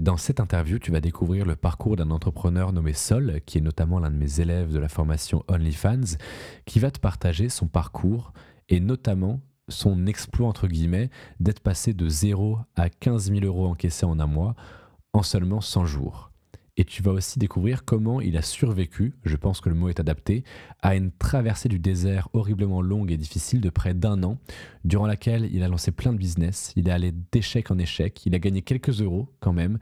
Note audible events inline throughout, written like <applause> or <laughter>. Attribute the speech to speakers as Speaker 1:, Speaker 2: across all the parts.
Speaker 1: Dans cette interview, tu vas découvrir le parcours d'un entrepreneur nommé Sol, qui est notamment l'un de mes élèves de la formation OnlyFans, qui va te partager son parcours et notamment son exploit entre guillemets d'être passé de 0 à 15 000 euros encaissés en un mois en seulement 100 jours. Et tu vas aussi découvrir comment il a survécu, je pense que le mot est adapté, à une traversée du désert horriblement longue et difficile de près d'un an, durant laquelle il a lancé plein de business, il est allé d'échec en échec, il a gagné quelques euros quand même,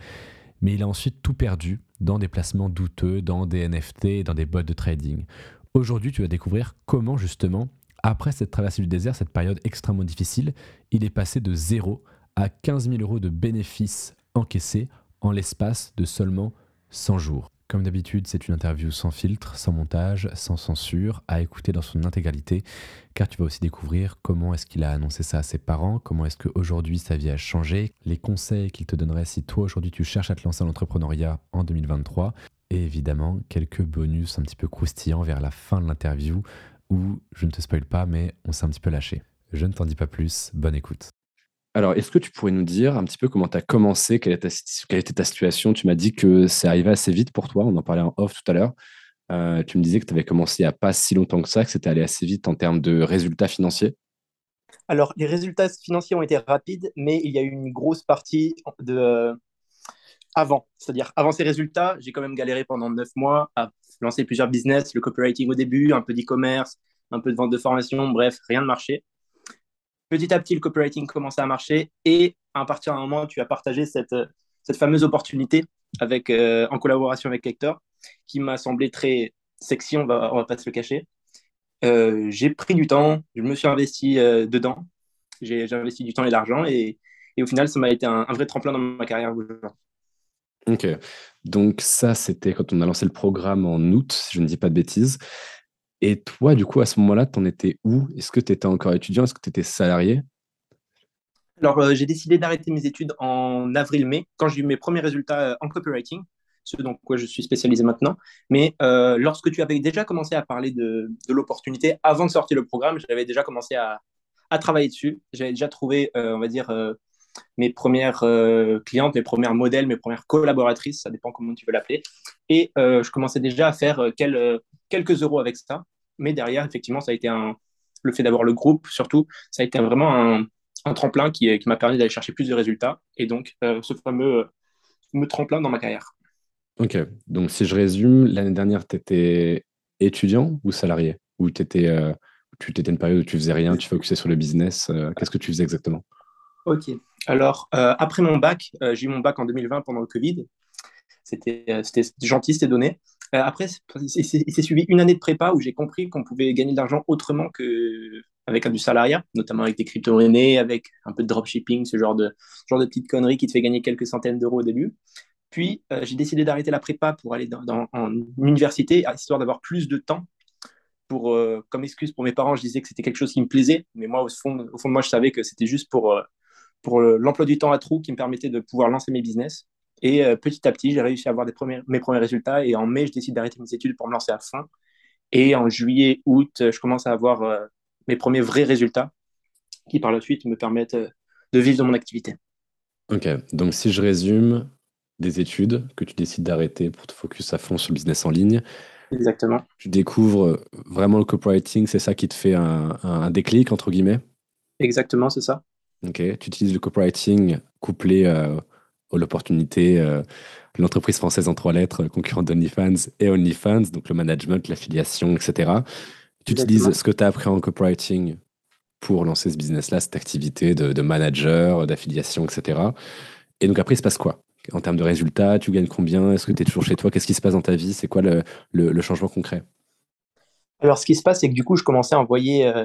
Speaker 1: mais il a ensuite tout perdu dans des placements douteux, dans des NFT, dans des bots de trading. Aujourd'hui, tu vas découvrir comment justement, après cette traversée du désert, cette période extrêmement difficile, il est passé de 0 à 15 000 euros de bénéfices encaissés en l'espace de seulement 100 jours. Comme d'habitude, c'est une interview sans filtre, sans montage, sans censure, à écouter dans son intégralité, car tu vas aussi découvrir comment est-ce qu'il a annoncé ça à ses parents, comment est-ce qu'aujourd'hui sa vie a changé, les conseils qu'il te donnerait si toi aujourd'hui tu cherches à te lancer en entrepreneuriat en 2023, et évidemment quelques bonus un petit peu croustillants vers la fin de l'interview, où je ne te spoil pas, mais on s'est un petit peu lâché. Je ne t'en dis pas plus, bonne écoute.
Speaker 2: Alors, est-ce que tu pourrais nous dire un petit peu comment tu as commencé, quelle, était ta situation? Tu m'as dit que c'est arrivé assez vite pour toi, on en parlait en off tout à l'heure. Euh, tu me disais que tu avais commencé il n'y pas si longtemps que ça, que c'était allé assez vite en termes de résultats financiers.
Speaker 3: Alors, les résultats financiers ont été rapides, mais il y a eu une grosse partie de euh, avant. C'est-à-dire, avant ces résultats, j'ai quand même galéré pendant neuf mois à lancer plusieurs business, le copywriting au début, un peu d'e-commerce, un peu de vente de formation, bref, rien ne marchait petit à petit, le copywriting commençait à marcher et à partir d'un moment, tu as partagé cette, fameuse opportunité euh, en collaboration avec Hector qui m'a semblé très sexy, on va, va pas se le cacher. Euh, j'ai pris du temps, je me suis investi euh, dedans, j'ai investi du temps et de l'argent et, et, au final, ça m'a été un, un, vrai tremplin dans ma carrière
Speaker 2: Ok, donc ça, c'était quand on a lancé le programme en août, si je ne dis pas de bêtises. Et toi, du coup, à ce moment-là, tu en étais où? Est-ce que tu étais encore étudiant? Est-ce que tu étais salarié?
Speaker 3: Alors, euh, j'ai décidé d'arrêter mes études en avril-mai, quand j'ai eu mes premiers résultats euh, en copywriting, ce dans quoi je suis spécialisé maintenant. Mais euh, lorsque tu avais déjà commencé à parler de, l'opportunité, avant de sortir le programme, j'avais déjà commencé à travailler dessus. J'avais déjà trouvé, on va dire, mes premières clientes, mes premiers modèles, mes premières collaboratrices, ça dépend comment tu veux l'appeler. Et je commençais déjà à faire quel, quelques euros avec ça. Mais derrière, effectivement, ça a été le fait d'avoir le groupe, surtout, ça a été vraiment un, tremplin qui, m'a permis d'aller chercher plus de résultats. Et donc, euh, ce fameux, me tremplin dans ma carrière.
Speaker 2: Ok, donc si je résume, l'année dernière, tu étais étudiant ou salarié? Ou euh, tu étais une période où tu faisais rien, tu focusais sur le business euh, Qu'est-ce que tu faisais exactement?
Speaker 3: Ok, alors après mon bac, j'ai eu mon bac en 2020 pendant le Covid. C'était gentil, c'était donné. Euh, après, il s'est suivi une année de prépa où j'ai compris qu'on pouvait gagner de l'argent autrement qu'avec du salariat, notamment avec des crypto-monnaies, avec un peu de dropshipping, ce genre de, genre de petites conneries qui te fait gagner quelques centaines d'euros au début. Puis, euh, j'ai décidé d'arrêter la prépa pour aller dans, en université, histoire d'avoir plus de temps. Pour, euh, comme excuse pour mes parents, je disais que c'était quelque chose qui me plaisait, mais moi, au fond, au fond de moi, je savais que c'était juste pour, pour l'emploi du temps à trous qui me permettait de pouvoir lancer mes business. Et euh, petit à petit, j'ai réussi à avoir des premiers, mes premiers résultats. Et en mai, je décide d'arrêter mes études pour me lancer à fond. Et en juillet, août, je commence à avoir euh, mes premiers vrais résultats qui, par la suite, me permettent euh, de vivre de mon activité.
Speaker 2: Ok, donc si je résume, des études que tu décides d'arrêter pour te focus à fond sur le business en ligne.
Speaker 3: Exactement.
Speaker 2: Tu découvres vraiment le copywriting, c'est ça qui te fait un, un déclic, entre guillemets?
Speaker 3: Exactement, c'est ça.
Speaker 2: Ok, tu utilises le copywriting couplé l'opportunité, euh, l'entreprise française en trois lettres, concurrente d'OnlyFans et OnlyFans, donc le management, l'affiliation, etc. Tu utilises ce que tu as appris en copywriting pour lancer ce business-là, cette activité de, manager, d'affiliation, etc. Et donc après, il se passe quoi? En termes de résultats, tu gagnes combien? Est-ce que tu es toujours chez toi? Qu'est-ce qui se passe dans ta vie? C'est quoi le, le, changement concret?
Speaker 3: Alors, ce qui se passe, c'est que du coup, je commençais à envoyer euh,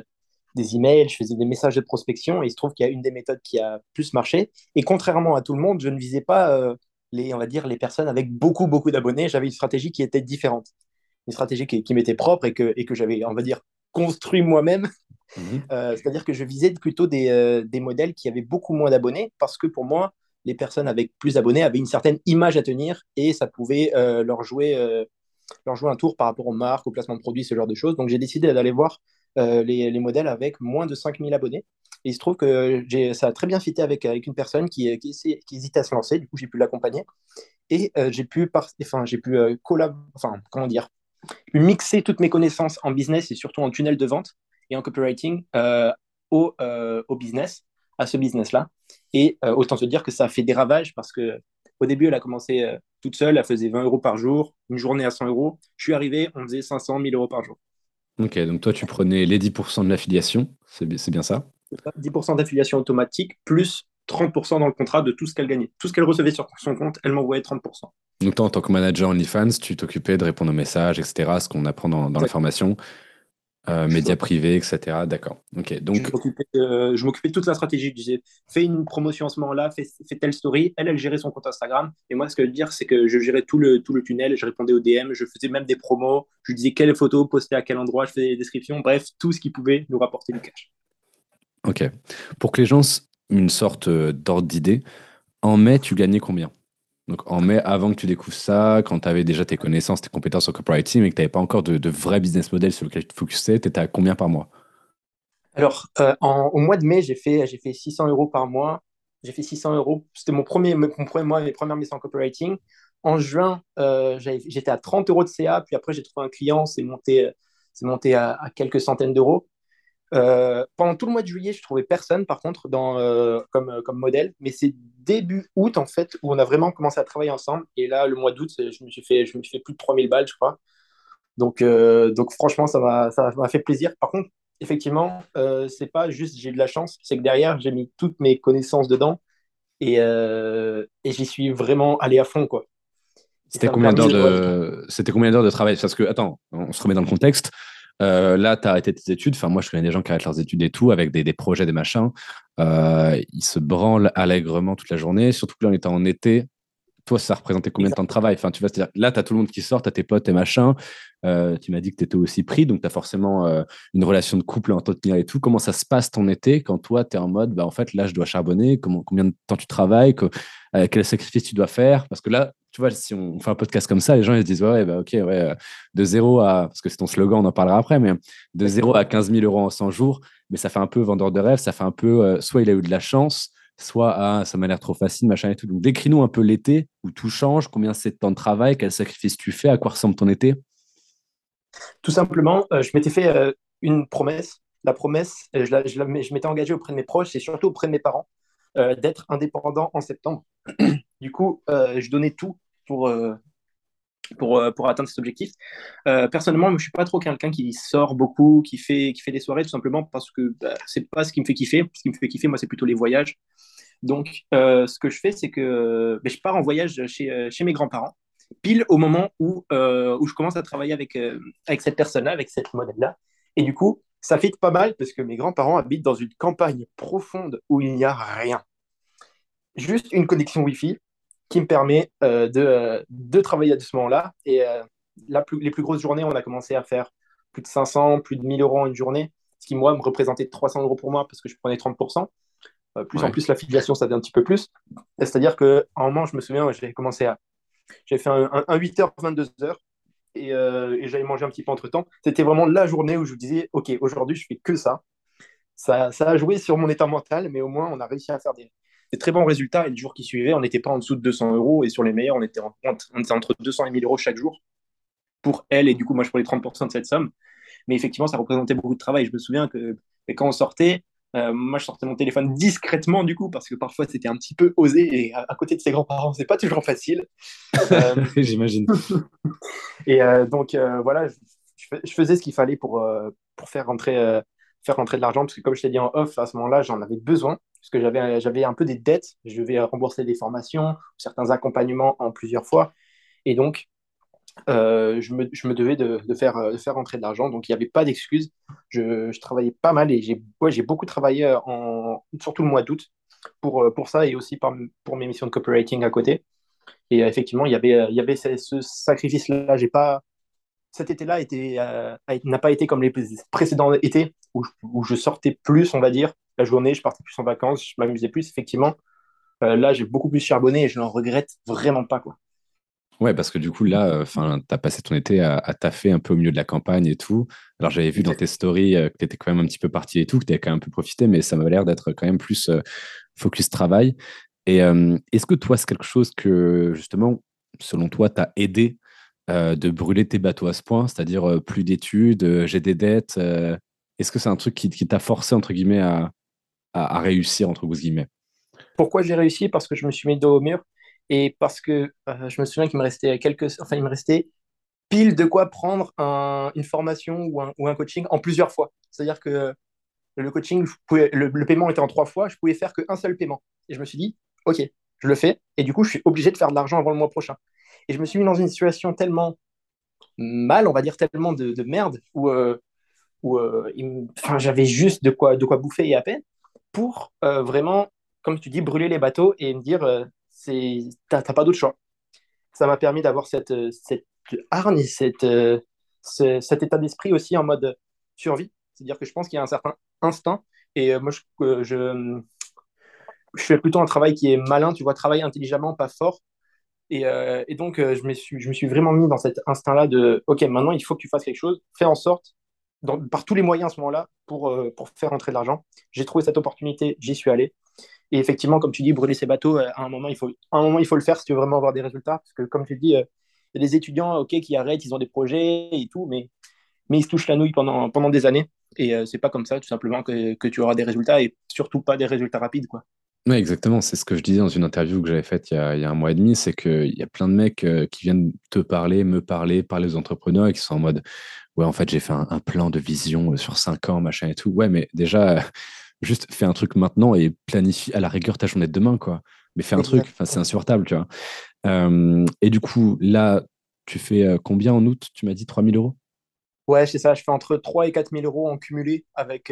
Speaker 3: des emails, je faisais des messages de prospection et il se trouve qu'il y a une des méthodes qui a plus marché. Et contrairement à tout le monde, je ne visais pas euh, les, on va dire, les personnes avec beaucoup, beaucoup d'abonnés. J'avais une stratégie qui était différente, une stratégie qui, qui m'était propre et que, et que j'avais, on va dire, construit moi-même. Mhm. Euh, c'est-à-dire que je visais plutôt des, euh, des modèles qui avaient beaucoup moins d'abonnés parce que pour moi, les personnes avec plus d'abonnés avaient une certaine image à tenir et ça pouvait leur jouer leur jouer un tour par rapport aux marques, au placement de produits, ce genre de choses. Donc j'ai décidé d'aller voir euh, les, modèles avec moins de 5000 abonnés. Et il se trouve que ça a très bien fité avec, une personne qui, qui, qui hésitait à se lancer. Du coup, j'ai pu l'accompagner. Et j'ai pu, enfin, j'ai pu enfin, comment dire, mixer toutes mes connaissances en business et surtout en tunnel de vente et en copywriting au, au business, à ce business-là. Et autant se dire que ça a fait des ravages parce que au début, elle a commencé euh, toute seule, elle faisait 20 euros par jour, une journée à 100 euros. Je suis arrivé, on faisait 500, 1000 euros par jour.
Speaker 2: Ok, donc toi, tu prenais les 10% de l'affiliation, c'est bien ça?
Speaker 3: 10% d'affiliation automatique, plus 30% dans le contrat de tout ce qu'elle gagnait. Tout ce qu'elle recevait sur son compte, elle m'envoyait 30%.
Speaker 2: Donc toi, en tant que manager OnlyFans, tu t'occupais de répondre aux messages, etc., ce qu'on apprend dans, dans la formation. Euh, médias privés, etc. D'accord. Ok. Donc.
Speaker 3: Je m'occupais de toute la stratégie. Je disais, fais une promotion en ce moment-là, fais, telle story. Elle, elle gérait son compte Instagram. Et moi, ce que je veux dire, c'est que je gérais tout le, tout le tunnel. Je répondais aux DM. Je faisais même des promos. Je disais quelle photo poster à quel endroit. Je faisais des descriptions. Bref, tout ce qui pouvait nous rapporter du cash.
Speaker 2: Ok. Pour que les gens aient une sorte euh, d'ordre d'idée, en mai, tu gagnais combien? Donc en mai, avant que tu découvres ça, quand tu avais déjà tes connaissances, tes compétences en copywriting et que tu n'avais pas encore de, vrai business model sur lequel tu te focusais, tu étais à combien par mois?
Speaker 3: Alors, euh, au mois de mai, j'ai fait, j'ai fait 600 euros par mois. J'ai fait 600 euros. C'était mon premier, mon premier mois, mes premières missions en copywriting. En juin, euh, j'étais à 30 euros de CA. Puis après, j'ai trouvé un client, c'est monté à, quelques centaines d'euros. Euh, pendant tout le mois de juillet, je trouvais personne, par contre, dans, comme, comme modèle. Mais c'est début août, en fait, où on a vraiment commencé à travailler ensemble. Et là, le mois d'août, je me suis fait, je me suis fait plus de 3000 balles, je crois. Donc, euh, donc franchement, ça m'a fait plaisir. Par contre, effectivement, euh, c'est pas juste j'ai de la chance, c'est que derrière, j'ai mis toutes mes connaissances dedans et, euh, et j'y suis vraiment allé à fond, quoi.
Speaker 2: C'était combien d'heures de... C'était combien d'heures de travail? Parce que, attends, on se remet dans le contexte. Euh, là, tu as arrêté tes études. Enfin, moi, je connais des gens qui arrêtent leurs études et tout, avec des, projets, des machins. Euh, ils se branlent allègrement toute la journée, surtout que là, on était en été. Toi, ça représentait combien de temps de travail? Enfin, tu vas dire, Là, tu as tout le monde qui sort, tu as tes potes, tes machins. Euh, tu m'as dit que tu étais aussi pris, donc tu as forcément une relation de couple à entretenir et tout. Comment ça se passe ton été quand toi, tu es en mode, bah, en fait, là, je dois charbonner, comment, combien de temps tu travailles, que, quel sacrifice tu dois faire? Parce que là, tu vois, si on fait un podcast comme ça, les gens ils se disent ouais, bah, ok, ouais, euh, de zéro à, parce que c'est ton slogan, on en parlera après, mais de zéro à 15 000 euros en 100 jours, mais ça fait un peu vendeur de rêve, ça fait un peu, euh, soit il a eu de la chance, soit ah, ça m'a l'air trop facile, machin et tout. Donc décris-nous un peu l'été où tout change, combien c'est de temps de travail, quel sacrifice tu fais, à quoi ressemble ton été?
Speaker 3: Tout simplement, euh, je m'étais fait une promesse. La promesse, je, je m'étais engagé auprès de mes proches et surtout auprès de mes parents d'être indépendant en septembre. <clears throat> Du coup, euh, je donnais tout pour, euh, pour, euh, pour atteindre cet objectif. personnellement, je ne suis pas trop quelqu'un qui sort beaucoup, qui fait, qui fait des soirées, tout simplement parce que bah, ce n'est pas ce qui me fait kiffer. Ce qui me fait kiffer, moi, c'est plutôt les voyages. Donc, ce que je fais, c'est que bah, je pars en voyage chez, chez mes grands-parents, pile au moment où, je commence à travailler avec, cette personne-là, avec cette modèle-là. Et du coup, ça fait pas mal parce que mes grands-parents habitent dans une campagne profonde où il n'y a rien. Juste une connexion Wi-Fi qui me permet euh, de, euh, travailler à ce moment-là. Et euh, les plus grosses journées, on a commencé à faire plus de 500, plus de 1000 euros en une journée, ce qui, moi, me représentait 300 euros pour moi parce que je prenais 30%. Plus en plus, l'affiliation, ça devient un petit peu plus. C'est-à-dire qu'à un moment, je me souviens, j'ai commencé à. J'ai fait un, 8h, 22h et, et j'allais manger un petit peu entre temps. C'était vraiment la journée où je vous disais Ok, aujourd'hui, je fais que ça. ça. Ça a joué sur mon état mental, mais au moins, on a réussi à faire des, des très bons résultats. Et le jour qui suivait, on n'était pas en dessous de 200 euros. Et sur les meilleurs, on était, entre 200 et 1000 euros chaque jour pour elle. Et du coup, moi, je prenais 30% de cette somme. Mais effectivement, ça représentait beaucoup de travail. Je me souviens que quand on sortait, euh, moi, je sortais mon téléphone discrètement, du coup, parce que parfois, c'était un petit peu osé. Et à, côté de ses grands-parents, c'est pas toujours facile. <laughs>
Speaker 2: Euh, J'imagine. <laughs>
Speaker 3: et euh, donc, voilà, je, faisais ce qu'il fallait pour, pour faire rentrer faire rentrer de l'argent, parce que comme je t'ai dit en off, à ce moment-là, j'en avais besoin, parce que j'avais, j'avais un peu des dettes, je devais rembourser des formations, certains accompagnements en plusieurs fois, et donc euh, je, me, devais de, de, faire, rentrer de l'argent, donc il n'y avait pas d'excuses, je, travaillais pas mal, et j'ai, beaucoup travaillé en, surtout le mois d'août pour, ça, et aussi pour mes missions de copywriting à côté. Et effectivement, il y avait, ce, ce sacrifice-là. J'ai pas, cet été-là euh, n'a pas été comme les précédents étés où je, sortais plus, on va dire. La journée, je partais plus en vacances, je m'amusais plus, effectivement. Euh, là, j'ai beaucoup plus charbonné et je n'en regrette vraiment pas. Quoi.
Speaker 2: Ouais, parce que du coup, là, tu as passé ton été à, à, taffer un peu au milieu de la campagne et tout. Alors, j'avais vu dans tes stories que tu étais quand même un petit peu parti et tout, que tu avais quand même un peu profité, mais ça m'avait l'air d'être quand même plus focus travail. Et est-ce que toi, c'est quelque chose que, justement, selon toi, tu as aidé de brûler tes bateaux à ce point, c'est-à-dire plus d'études, j'ai des dettes Est-ce que c'est un truc qui, t'a forcé, entre guillemets, à, à, réussir, entre guillemets?
Speaker 3: Pourquoi j'ai réussi? Parce que je me suis mis dos au mur et parce que je me souviens qu'il me restait quelques... Enfin, il me restait pile de quoi prendre une formation ou un, coaching en plusieurs fois. C'est-à-dire que le coaching, le, paiement était en trois fois, je pouvais faire qu'un seul paiement. Et je me suis dit, OK, je le fais. Et du coup, je suis obligé de faire de l'argent avant le mois prochain. Et je me suis mis dans une situation tellement mal, on va dire tellement de, merde, où, euh, où euh, j'avais juste de quoi, de quoi bouffer et à peine, pour euh, vraiment, comme tu dis, brûler les bateaux et me dire, c'est t'as pas d'autre choix. Ça m'a permis d'avoir cette, cette hargne, cette, cet état d'esprit aussi en mode survie. C'est-à-dire que je pense qu'il y a un certain instinct. Et moi, je, je, je fais plutôt un travail qui est malin, tu vois, travailler intelligemment, pas fort. Et, euh, et donc, euh, je, me suis, je me suis vraiment mis dans cet instinct-là de, OK, maintenant, il faut que tu fasses quelque chose, fais en sorte, par tous les moyens à ce moment-là, pour, euh, pour faire entrer de l'argent. J'ai trouvé cette opportunité, j'y suis allé. Et effectivement, comme tu dis, brûler ses bateaux, à un moment, il faut, à un moment, il faut le faire si tu veux vraiment avoir des résultats. Parce que, comme tu dis, il y a des étudiants qui arrêtent, ils ont des projets et tout, mais, mais ils se touchent la nouille pendant, pendant des années. Et c'est pas comme ça, tout simplement, que, que tu auras des résultats et surtout pas des résultats rapides. quoi.
Speaker 2: Oui, exactement. C'est ce que je disais dans une interview que j'avais faite il y a, un mois et demi. C'est qu'il y a plein de mecs euh, qui viennent te parler, me parler, parler aux entrepreneurs et qui sont en mode Ouais, en fait, j'ai fait un, plan de vision euh, sur cinq ans, machin et tout. Ouais, mais déjà, juste fais un truc maintenant et planifie à la rigueur ta journée de demain, quoi. Mais fais un truc, enfin, c'est insupportable, tu vois. et du coup, là, tu fais euh, combien en août? Tu m'as dit 3000 euros?
Speaker 3: Ouais, c'est ça. Je fais entre 3 et 4000 euros en cumulé avec,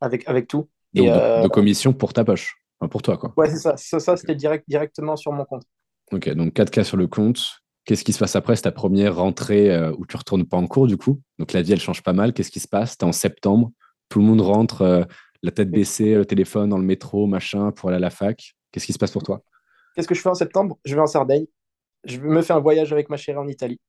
Speaker 3: avec, avec tout.
Speaker 2: Donc, de commission pour ta poche pour toi, quoi.
Speaker 3: Ouais, c'est ça. Ça, c'était direct, directement sur mon compte.
Speaker 2: Ok, donc 4K sur le compte. Qu'est-ce qui se passe après? C'est ta première rentrée euh, où tu retournes pas en cours, du coup? Donc la vie, elle change pas mal. Qu'est-ce qui se passe? Tu es en septembre. Tout le monde rentre, euh, la tête baissée, le téléphone dans le métro, machin, pour aller à la fac. Qu'est-ce qui se passe pour toi?
Speaker 3: Qu'est-ce que je fais en septembre? Je vais en Sardaigne. Je me fais un voyage avec ma chérie en Italie,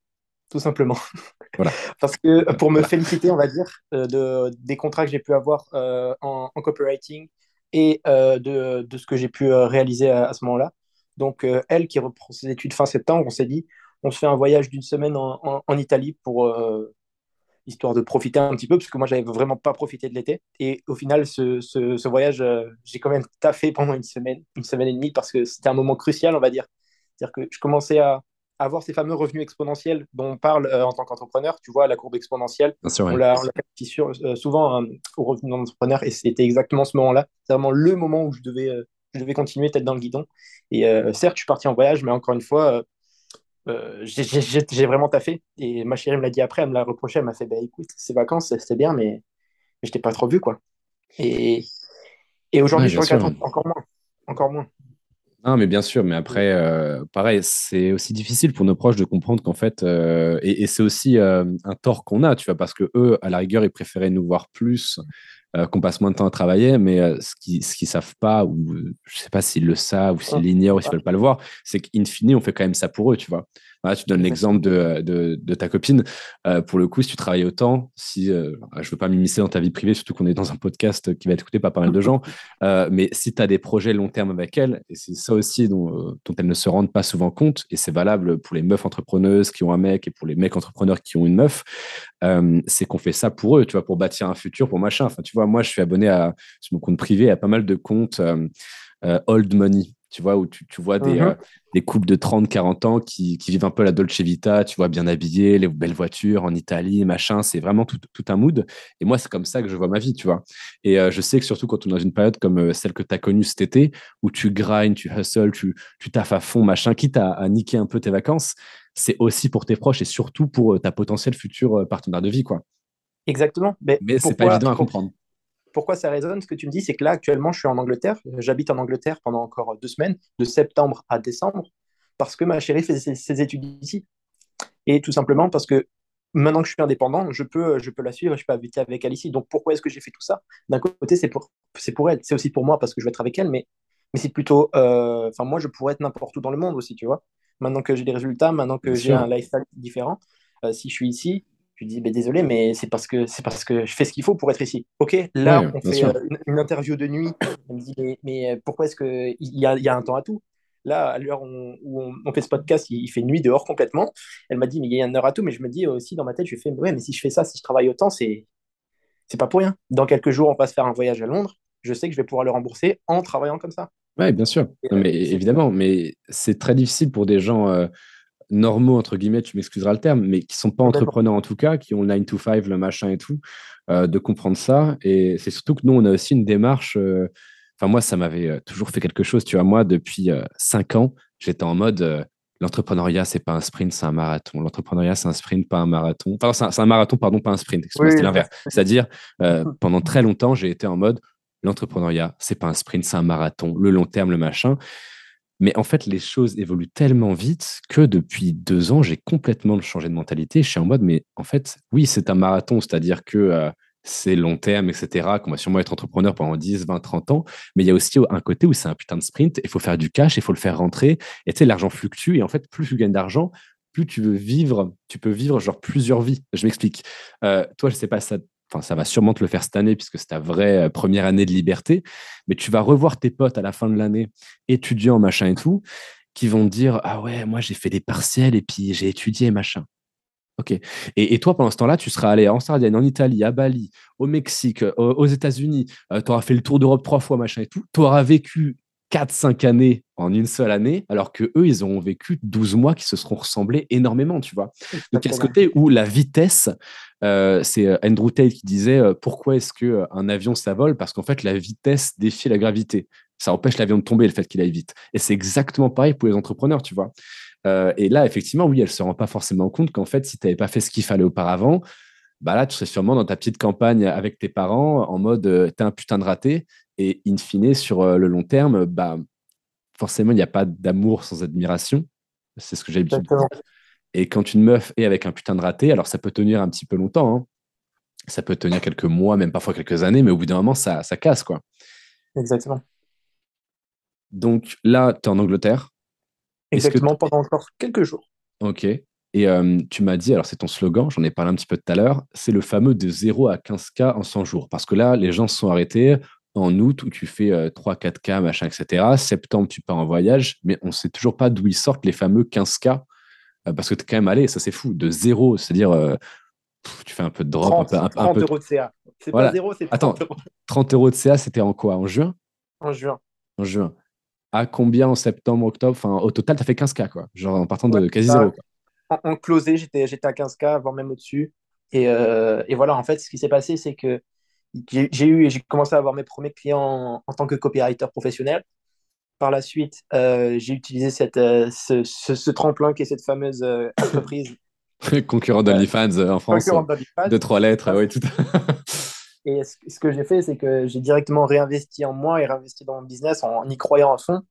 Speaker 3: tout simplement. <laughs> Voilà. Parce que pour me féliciter, on va dire, euh, de, des contrats que j'ai pu avoir en, en copywriting, et euh, de, de, ce que j'ai pu euh, réaliser à, ce moment-là. Donc, euh, elle qui reprend ses études fin septembre, on s'est dit, on se fait un voyage d'une semaine en, en, Italie pour histoire de profiter un petit peu, parce que moi, j'avais vraiment pas profité de l'été. Et au final, ce, ce, ce voyage, j'ai quand même taffé pendant une semaine, une semaine et demie, parce que c'était un moment crucial, on va dire. C'est-à-dire que je commençais à, avoir ces fameux revenus exponentiels dont on parle euh, en tant qu'entrepreneur. Tu vois, la courbe exponentielle, on l'a euh, souvent hein, au revenu d'entrepreneur et c'était exactement ce moment-là. C'est vraiment le moment où je devais, euh, je devais continuer tête dans le guidon. Et certes, je suis parti en voyage, mais encore une fois, j'ai vraiment taffé. Et ma chérie me l'a dit après, elle me l'a reproché, elle m'a fait bah, écoute, ces vacances, c'était bien, mais, je t'ai pas trop vu. quoi. Et, et aujourd'hui, je regrette encore moins. Encore moins.
Speaker 2: Non, mais bien sûr, mais après, euh, pareil, c'est aussi difficile pour nos proches de comprendre qu'en fait, euh, et, c'est aussi euh, un tort qu'on a, tu vois, parce que eux, à la rigueur, ils préféraient nous voir plus, qu'on passe moins de temps à travailler, mais ce qu'ils ne savent pas, ou je sais pas s'ils le savent, ou s'ils l'ignorent, ou s'ils veulent pas le voir, c'est qu'in fine, on fait quand même ça pour eux, tu vois tu donnes l'exemple de, de, ta copine. Euh, pour le coup, si tu travailles autant, si euh, je veux pas m'immiscer dans ta vie privée, surtout qu'on est dans un podcast qui va être écouté par pas mal de gens, euh, mais si tu as des projets long terme avec elle, et c'est ça aussi dont, dont elles ne se rendent pas souvent compte, et c'est valable pour les meufs entrepreneuses qui ont un mec et pour les mecs entrepreneurs qui ont une meuf, c'est qu'on fait ça pour eux, tu vois, pour bâtir un futur, pour machin. Enfin, tu vois, moi, je suis abonné à, sur mon compte privé à pas mal de comptes old money tu vois, où tu, vois des, mhm. euh, des, couples de 30, 40 ans qui, vivent un peu la Dolce Vita, tu vois, bien habillés, les belles voitures en Italie, machin, c'est vraiment tout, un mood. Et moi, c'est comme ça que je vois ma vie, tu vois. Et euh, je sais que surtout quand on est dans une période comme euh, celle que tu as connue cet été, où tu grindes, tu hustles, tu, tu taffes à fond, machin, quitte à, à niquer un peu tes vacances, c'est aussi pour tes proches et surtout pour ta potentielle future partenaire de vie, quoi.
Speaker 3: Exactement.
Speaker 2: Mais, Mais c'est pas évident à comprendre
Speaker 3: pourquoi ça résonne Ce que tu me dis, c'est que là, actuellement, je suis en Angleterre. J'habite en Angleterre pendant encore deux semaines, de septembre à décembre, parce que ma chérie fait ses, études ici. Et tout simplement parce que maintenant que je suis indépendant, je peux, je peux la suivre, je peux habiter avec elle ici. Donc pourquoi est-ce que j'ai fait tout ça? D'un côté, c'est pour, c'est pour elle, c'est aussi pour moi parce que je vais être avec elle, mais, mais c'est plutôt. Euh, enfin, moi, je pourrais être n'importe où dans le monde aussi, tu vois. maintenant que j'ai des résultats, maintenant que j'ai un lifestyle différent. si je suis ici, je dis désolé, mais c'est parce que c'est parce que je fais ce qu'il faut pour être ici. Ok, là on fait une, interview de nuit. Elle me dit mais, pourquoi est-ce que il y a, y a, un temps à tout? Là, à l'heure où, on, fait ce podcast, il, fait nuit dehors complètement. Elle m'a dit, mais il y a une heure à tout. Mais je me dis aussi dans ma tête, je fais, ouais, mais si je fais ça, si je travaille autant, c'est c'est pas pour rien. Dans quelques jours, on va se faire un voyage à Londres. Je sais que je vais pouvoir le rembourser en travaillant comme ça.
Speaker 2: Oui, bien sûr. mais évidemment, mais c'est très difficile pour des gens euh, normaux, entre guillemets, tu m'excuseras le terme, mais qui sont pas entrepreneurs en tout cas, qui ont le 9 to 5, le machin et tout, euh, de comprendre ça. Et c'est surtout que nous, on a aussi une démarche. Euh, Enfin, moi, ça m'avait euh, toujours fait quelque chose. Tu vois, moi, depuis cinq ans, j'étais en mode l'entrepreneuriat, c'est pas un sprint, c'est un marathon. L'entrepreneuriat, c'est un sprint, pas un marathon. Enfin, c'est un, marathon, pardon, pas un sprint. c'est l'inverse. C'est-à-dire, pendant très longtemps, j'ai été en mode l'entrepreneuriat, c'est pas un sprint, c'est un marathon. Le long terme, le machin. Mais en fait, les choses évoluent tellement vite que depuis deux ans, j'ai complètement changé de mentalité. Je suis en mode, mais en fait, oui, c'est un marathon, c'est-à-dire que c'est long terme, etc., qu'on va sûrement être entrepreneur pendant 10, 20, 30 ans. Mais il y a aussi un côté où c'est un putain de sprint, il faut faire du cash, il faut le faire rentrer. Et tu sais, l'argent fluctue. Et en fait, plus tu gagnes d'argent, plus tu veux vivre, tu peux vivre genre plusieurs vies. Je m'explique. Euh, toi, je sais pas, ça, ça va sûrement te le faire cette année puisque c'est ta vraie euh, première année de liberté. Mais tu vas revoir tes potes à la fin de l'année, étudiants, machin et tout, qui vont dire Ah ouais, moi j'ai fait des partiels et puis j'ai étudié, machin. Ok. Et, toi, pendant ce temps-là, tu seras allé en Sardaigne, en Italie, à Bali, au Mexique, aux, États-Unis. Euh, tu auras fait le tour d'Europe trois fois, machin et tout. Tu auras vécu 4-5 années en une seule année, alors que eux, ils auront vécu 12 mois qui se seront ressemblés énormément, tu vois. Donc, il y a ce côté où la vitesse, euh, c'est euh, Andrew Tate qui disait pourquoi est-ce qu'un avion, ça vole? Parce qu'en fait, la vitesse défie la gravité. Ça empêche l'avion de tomber, le fait qu'il aille vite. Et c'est exactement pareil pour les entrepreneurs, tu vois. Euh, et là, effectivement, oui, elle ne se rend pas forcément compte qu'en fait, si tu n'avais pas fait ce qu'il fallait auparavant, bah là, tu serais sûrement dans ta petite campagne avec tes parents en mode euh, t'es un putain de raté. Et in fine, sur euh, le long terme, bah, forcément, il n'y a pas d'amour sans admiration. C'est ce que j'ai l'habitude de dire. Et quand une meuf est avec un putain de raté, alors ça peut tenir un petit peu longtemps. Hein. Ça peut tenir quelques mois, même parfois quelques années, mais au bout d'un moment, ça, ça casse. quoi.
Speaker 3: Exactement.
Speaker 2: Donc là, tu es en Angleterre.
Speaker 3: Exactement, pendant encore quelques jours.
Speaker 2: Ok. Et euh, tu m'as dit, alors c'est ton slogan, j'en ai parlé un petit peu tout à l'heure, c'est le fameux de 0 à 15K en 100 jours. Parce que là, les gens se sont arrêtés en août où tu fais 3-4K, euh, machin, etc. Septembre, tu pars en voyage, mais on ne sait toujours pas d'où ils sortent les fameux 15K. Euh, parce que tu es quand même allé, ça c'est fou, de 0, c'est-à-dire tu fais un peu de drop.
Speaker 3: 30, un peu, 30 euros de CA. C'est pas 0, c'est 30
Speaker 2: Attends, 30 euros de CA, c'était en quoi? En juin?
Speaker 3: En juin.
Speaker 2: En juin à combien en septembre, octobre? Enfin, au total, tu as fait 15K, quoi. Genre en partant de quasi zéro.
Speaker 3: En, en, closé, j'étais, à 15K, voire même au-dessus. Et, euh, et, voilà, en fait, ce qui s'est passé, c'est que j'ai, eu, j'ai commencé à avoir mes premiers clients en, tant que copywriter professionnel. Par la suite, euh, j'ai utilisé cette, euh, ce, ce, tremplin qui est cette fameuse entreprise. <laughs>
Speaker 2: Concurrent d'OnlyFans en France. De trois lettres, oui, tout
Speaker 3: Et ce, que j'ai fait, c'est que j'ai directement réinvesti en moi et réinvesti dans mon business en, y croyant à fond.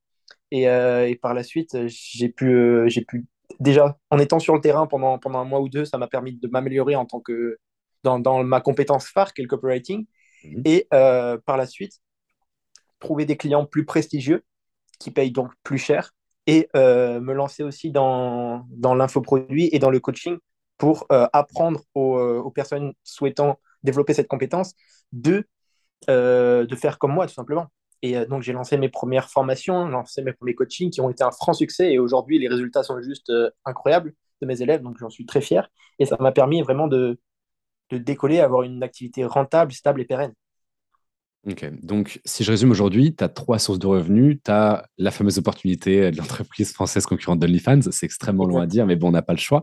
Speaker 3: Et, euh, et par la suite, j'ai pu, euh, j'ai pu déjà, en étant sur le terrain pendant, pendant un mois ou deux, ça m'a permis de m'améliorer en tant que dans, dans, ma compétence phare, qui est le copywriting. Mhm. Et euh, par la suite, trouver des clients plus prestigieux qui payent donc plus cher et me lancer aussi dans, dans l'infoproduit et dans le coaching pour apprendre aux, aux personnes souhaitant développer cette compétence, de, euh, de faire comme moi, tout simplement. Et euh, donc, j'ai lancé mes premières formations, lancé mes premiers coachings qui ont été un franc succès. Et aujourd'hui, les résultats sont juste euh, incroyables de mes élèves. Donc, j'en suis très fier. Et ça m'a permis vraiment de, de décoller, avoir une activité rentable, stable et pérenne.
Speaker 2: Ok, donc si je résume aujourd'hui, tu as trois sources de revenus. Tu as la fameuse opportunité de l'entreprise française concurrente d'OnlyFans. C'est extrêmement loin à dire, mais bon, on n'a pas le choix.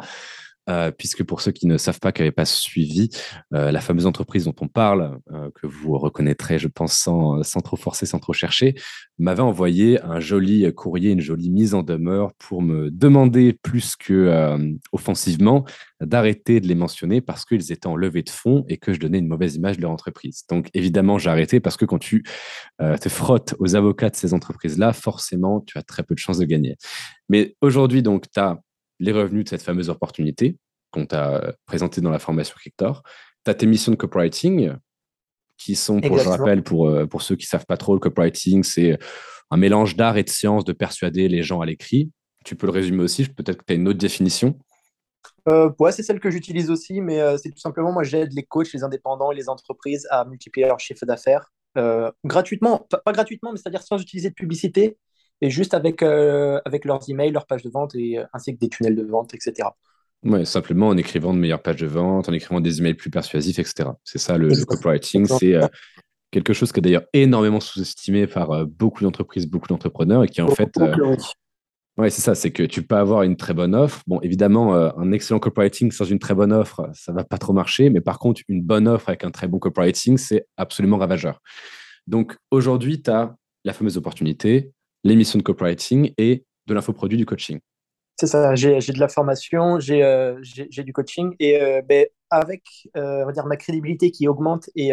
Speaker 2: Euh, puisque pour ceux qui ne savent pas, qui n'avaient pas suivi, euh, la fameuse entreprise dont on parle, euh, que vous reconnaîtrez, je pense, sans, sans trop forcer, sans trop chercher, m'avait envoyé un joli courrier, une jolie mise en demeure pour me demander plus que offensivement d'arrêter de les mentionner parce qu'ils étaient en levée de fonds et que je donnais une mauvaise image de leur entreprise. Donc évidemment, j'ai arrêté parce que quand tu te frottes aux avocats de ces entreprises-là, forcément, tu as très peu de chances de gagner. Mais aujourd'hui, donc, tu as les revenus de cette fameuse opportunité qu'on t'a présenté dans la formation Kictor. Tu as tes missions de copywriting qui sont, pour, je rappelle, pour, euh, pour ceux qui ne savent pas trop, le copywriting, c'est un mélange d'art et de science de persuader les gens à l'écrit. tu peux le résumer aussi. Peut-être que tu as une autre définition.
Speaker 3: Euh, ouais, c'est celle que j'utilise aussi, mais euh, c'est tout simplement, moi, j'aide les coachs, les indépendants et les entreprises à multiplier leur chiffre d'affaires euh, gratuitement, pas, gratuitement, mais c'est-à-dire sans utiliser de publicité et juste avec, avec leurs emails, leurs pages de vente et ainsi que des tunnels de vente, etc.
Speaker 2: Ouais, simplement en écrivant de meilleures pages de vente, en écrivant des emails plus persuasifs, etc. C'est ça le, le copywriting. C'est quelque chose qui est d'ailleurs énormément sous-estimé par beaucoup d'entreprises, beaucoup d'entrepreneurs et qui en fait oui, c'est ça, c'est que tu peux avoir une très bonne offre. Bon, évidemment, euh, un excellent copywriting sans une très bonne offre, ça va pas trop marcher, mais par contre, une bonne offre avec un très bon copywriting, c'est absolument ravageur. Donc aujourd'hui, tu as la fameuse opportunité, l'émission de copywriting et de l'infoproduit du coaching.
Speaker 3: C'est ça, j'ai de la formation, j'ai euh, du coaching et euh, ben, avec on va dire, ma crédibilité qui augmente et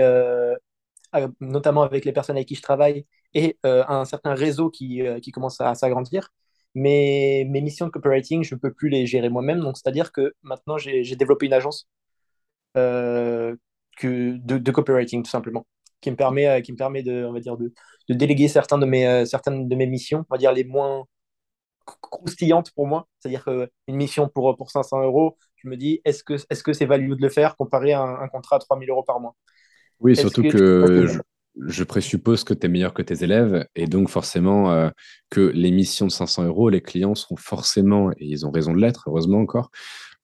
Speaker 3: notamment avec les personnes avec qui je travaille et un certain réseau qui, qui commence à s'agrandir, mais mes missions de copywriting, je ne peux plus les gérer moi-même. Donc, c'est-à-dire que maintenant, j'ai développé une agence euh, de, copywriting, tout simplement, qui me permet, euh, qui me permet de, on va dire, de, de déléguer certains de mes, euh, certaines de mes missions, on va dire les moins croustillantes pour moi. C'est-à-dire qu'une mission pour, pour 500 euros, je me dis, est-ce que c'est -ce c'est value de le faire comparé à un, contrat à 3000 euros par mois?
Speaker 2: Oui, surtout que, je présuppose que tu es meilleur que tes élèves et donc forcément euh, que les missions de 500 euros, les clients seront forcément, et ils ont raison de l'être, heureusement encore,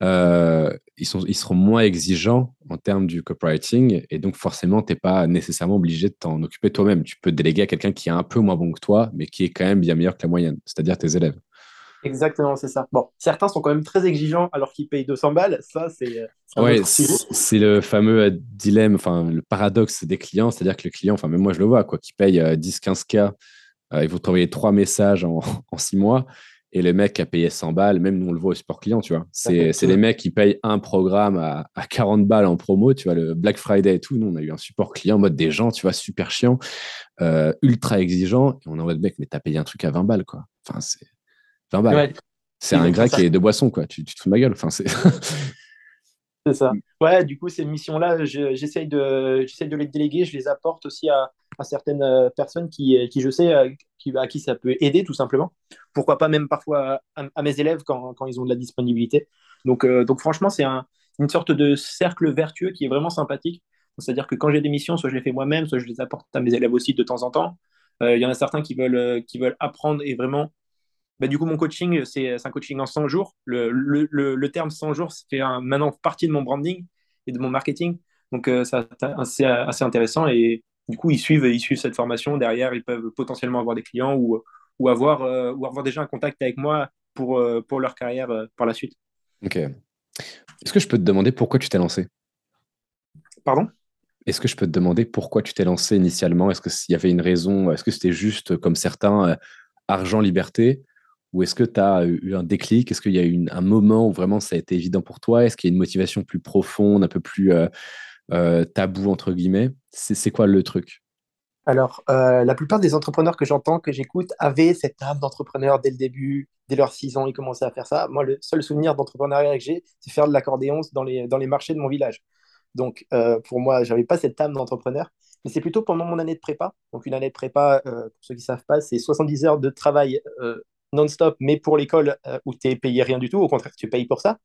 Speaker 2: euh, ils, sont, ils seront moins exigeants en termes du copywriting et donc forcément, tu n'es pas nécessairement obligé de t'en occuper toi-même. Tu peux déléguer à quelqu'un qui est un peu moins bon que toi, mais qui est quand même bien meilleur que la moyenne, c'est-à-dire tes élèves.
Speaker 3: Exactement, c'est ça. Bon, certains sont quand même très exigeants alors qu'ils payent 200 balles. Ça, c'est.
Speaker 2: Euh, ouais, c'est le fameux euh, dilemme, enfin, le paradoxe des clients. C'est-à-dire que le client, enfin, même moi, je le vois, quoi, qui paye 10-15K, euh, il faut travailler trois messages en, <laughs> en six mois. Et le mec qui a payé 100 balles, même nous, on le voit au support client, tu vois. C'est les mecs qui payent un programme à, à, 40 balles en promo, tu vois, le Black Friday et tout. Nous, on a eu un support client en mode des gens, tu vois, super chiant, ultra exigeant. Et on envoie le mec, mais t'as payé un truc à 20 balles, quoi. Enfin, c'est c'est un grec et de boisson, quoi. Tu, tu, te fous de ma gueule. Enfin, c'est.
Speaker 3: c'est ça. <laughs> Ouais, du coup, ces missions-là, j'essaye de, de les déléguer. Je les apporte aussi à, certaines euh, personnes qui, qui je sais, euh, qui, à qui ça peut aider, tout simplement. Pourquoi pas même parfois à, mes élèves quand, quand, ils ont de la disponibilité. Donc, euh, donc franchement, c'est un, une sorte de cercle vertueux qui est vraiment sympathique. C'est-à-dire que quand j'ai des missions, soit je les fais moi-même, soit je les apporte à mes élèves aussi de temps en temps. Il y en a certains qui veulent, qui veulent apprendre et vraiment bah, du coup, mon coaching, c'est un coaching en 100 jours. Le, le, le, terme 100 jours fait maintenant partie de mon branding et de mon marketing. Donc, euh, c'est assez, assez, intéressant. Et du coup, ils suivent, ils suivent cette formation. Derrière, ils peuvent potentiellement avoir des clients ou, ou, avoir, euh, ou avoir déjà un contact avec moi pour, euh, pour leur carrière par la suite.
Speaker 2: Ok. Est-ce que je peux te demander pourquoi tu t'es lancé?
Speaker 3: Pardon?
Speaker 2: Est-ce que je peux te demander pourquoi tu t'es lancé initialement? Est-ce qu'il y avait une raison? Est-ce que c'était juste comme certains, argent, liberté? Ou est-ce que tu as eu un déclic? Est-ce qu'il y a eu un moment où vraiment ça a été évident pour toi? Est-ce qu'il y a une motivation plus profonde, un peu plus euh, euh, tabou, entre guillemets? C'est quoi le truc?
Speaker 3: Alors, euh, la plupart des entrepreneurs que j'entends, que j'écoute, avaient cette âme d'entrepreneur dès le début. Dès leurs 6 ans, ils commençaient à faire ça. Moi, le seul souvenir d'entrepreneuriat que j'ai, c'est faire de l'accordéon dans les, dans les marchés de mon village. Donc, pour moi, je n'avais pas cette âme d'entrepreneur. Mais c'est plutôt pendant mon année de prépa. Donc, une année de prépa, pour ceux qui ne savent pas, c'est 70 heures de travail non-stop, mais pour l'école euh, où tu es payé rien du tout, au contraire, tu payes pour ça.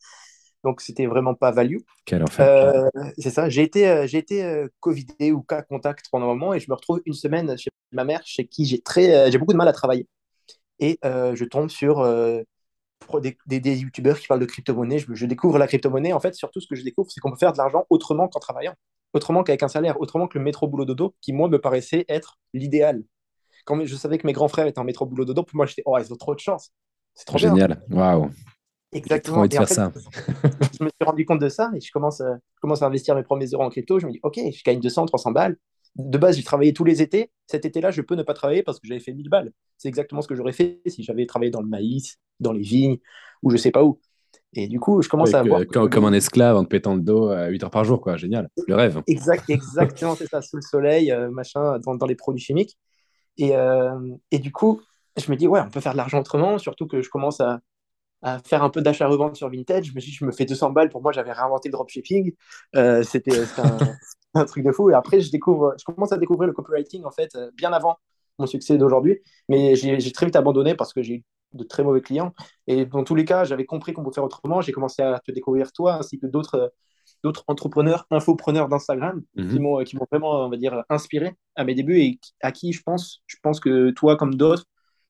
Speaker 3: Donc, c'était vraiment pas value.
Speaker 2: Quel euh,
Speaker 3: c'est ça. J'ai été, euh, j'ai été Covidé ou cas contact pendant un moment et je me retrouve une semaine chez ma mère, chez qui j'ai très, j'ai beaucoup de mal à travailler. Et je tombe sur des, des, youtubeurs qui parlent de crypto-monnaie. Je, je, découvre la crypto-monnaie. En fait, surtout, ce que je découvre, c'est qu'on peut faire de l'argent autrement qu'en travaillant, autrement qu'avec un salaire, autrement que le métro boulot dodo, qui, moi, me paraissait être l'idéal quand je savais que mes grands frères étaient en métro boulot dodo, pour moi, j'étais, oh, ils ont trop de chance.
Speaker 2: C'est trop génial. Waouh.
Speaker 3: Exactement.
Speaker 2: Trop de faire ça. <laughs>
Speaker 3: je me suis rendu compte de ça et je commence, euh, commence à investir mes premiers euros en crypto. Je me dis, OK, je gagne 200, 300 balles. De base, j'ai travaillé tous les étés. Cet été-là, je peux ne pas travailler parce que j'avais fait 1000 balles. C'est exactement ce que j'aurais fait si j'avais travaillé dans le maïs, dans les vignes ou je sais pas où. Et du coup, je commence à voir.
Speaker 2: Comme, un esclave en te pétant le dos à 8 heures par jour, quoi. Génial. Le rêve.
Speaker 3: Exact, exactement, c'est ça. Sous le soleil, euh, machin, dans, dans, les produits chimiques. Et, euh, et, du coup, je me dis, ouais, on peut faire de l'argent autrement, surtout que je commence à, à faire un peu d'achat-revente sur Vintage. Je me dis, je me fais 200 balles. Pour moi, j'avais réinventé le dropshipping. Euh, C'était un, <laughs> un, truc de fou. Et après, je, découvre, je commence à découvrir le copywriting, en fait, euh, bien avant mon succès d'aujourd'hui. Mais j'ai très vite abandonné parce que j'ai eu de très mauvais clients. Et dans tous les cas, j'avais compris qu'on pouvait faire autrement. J'ai commencé à te découvrir toi ainsi que d'autres d'autres entrepreneurs, infopreneurs d'Instagram mhm. qui m'ont qui m'ont vraiment, on va dire, inspiré à mes débuts et à qui je pense, je pense que toi comme d'autres,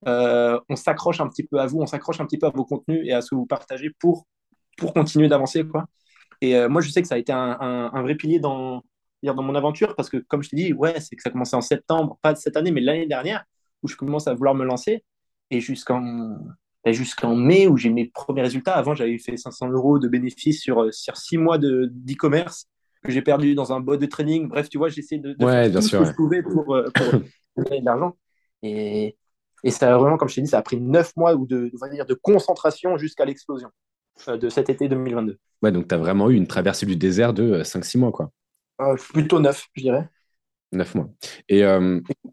Speaker 3: euh, on s'accroche un petit peu à vous, on s'accroche un petit peu à vos contenus et à ce que vous partagez pour pour continuer d'avancer quoi. Et euh, moi, je sais que ça a été un, un, vrai pilier dans dans mon aventure parce que comme je t'ai dit, ouais, c'est que ça a commencé en septembre, pas cette année, mais l'année dernière où je commence à vouloir me lancer et jusqu'en jusqu'en mai où j'ai mes premiers résultats. Avant, j'avais fait 500 euros de bénéfices sur, euh, sur six mois d'e-commerce que j'ai perdu dans un bot de training. Bref, tu vois, j'essaie de, de
Speaker 2: faire tout ce que
Speaker 3: je pouvais pour, euh, gagner <laughs> de l'argent. Et, et ça a vraiment, comme je t'ai dit, ça a pris neuf mois ou de, on va dire, de concentration jusqu'à l'explosion euh, de cet été 2022.
Speaker 2: Ouais, donc tu as vraiment eu une traversée du désert de 5-6 mois, quoi.
Speaker 3: plutôt neuf, je dirais.
Speaker 2: Neuf mois. Et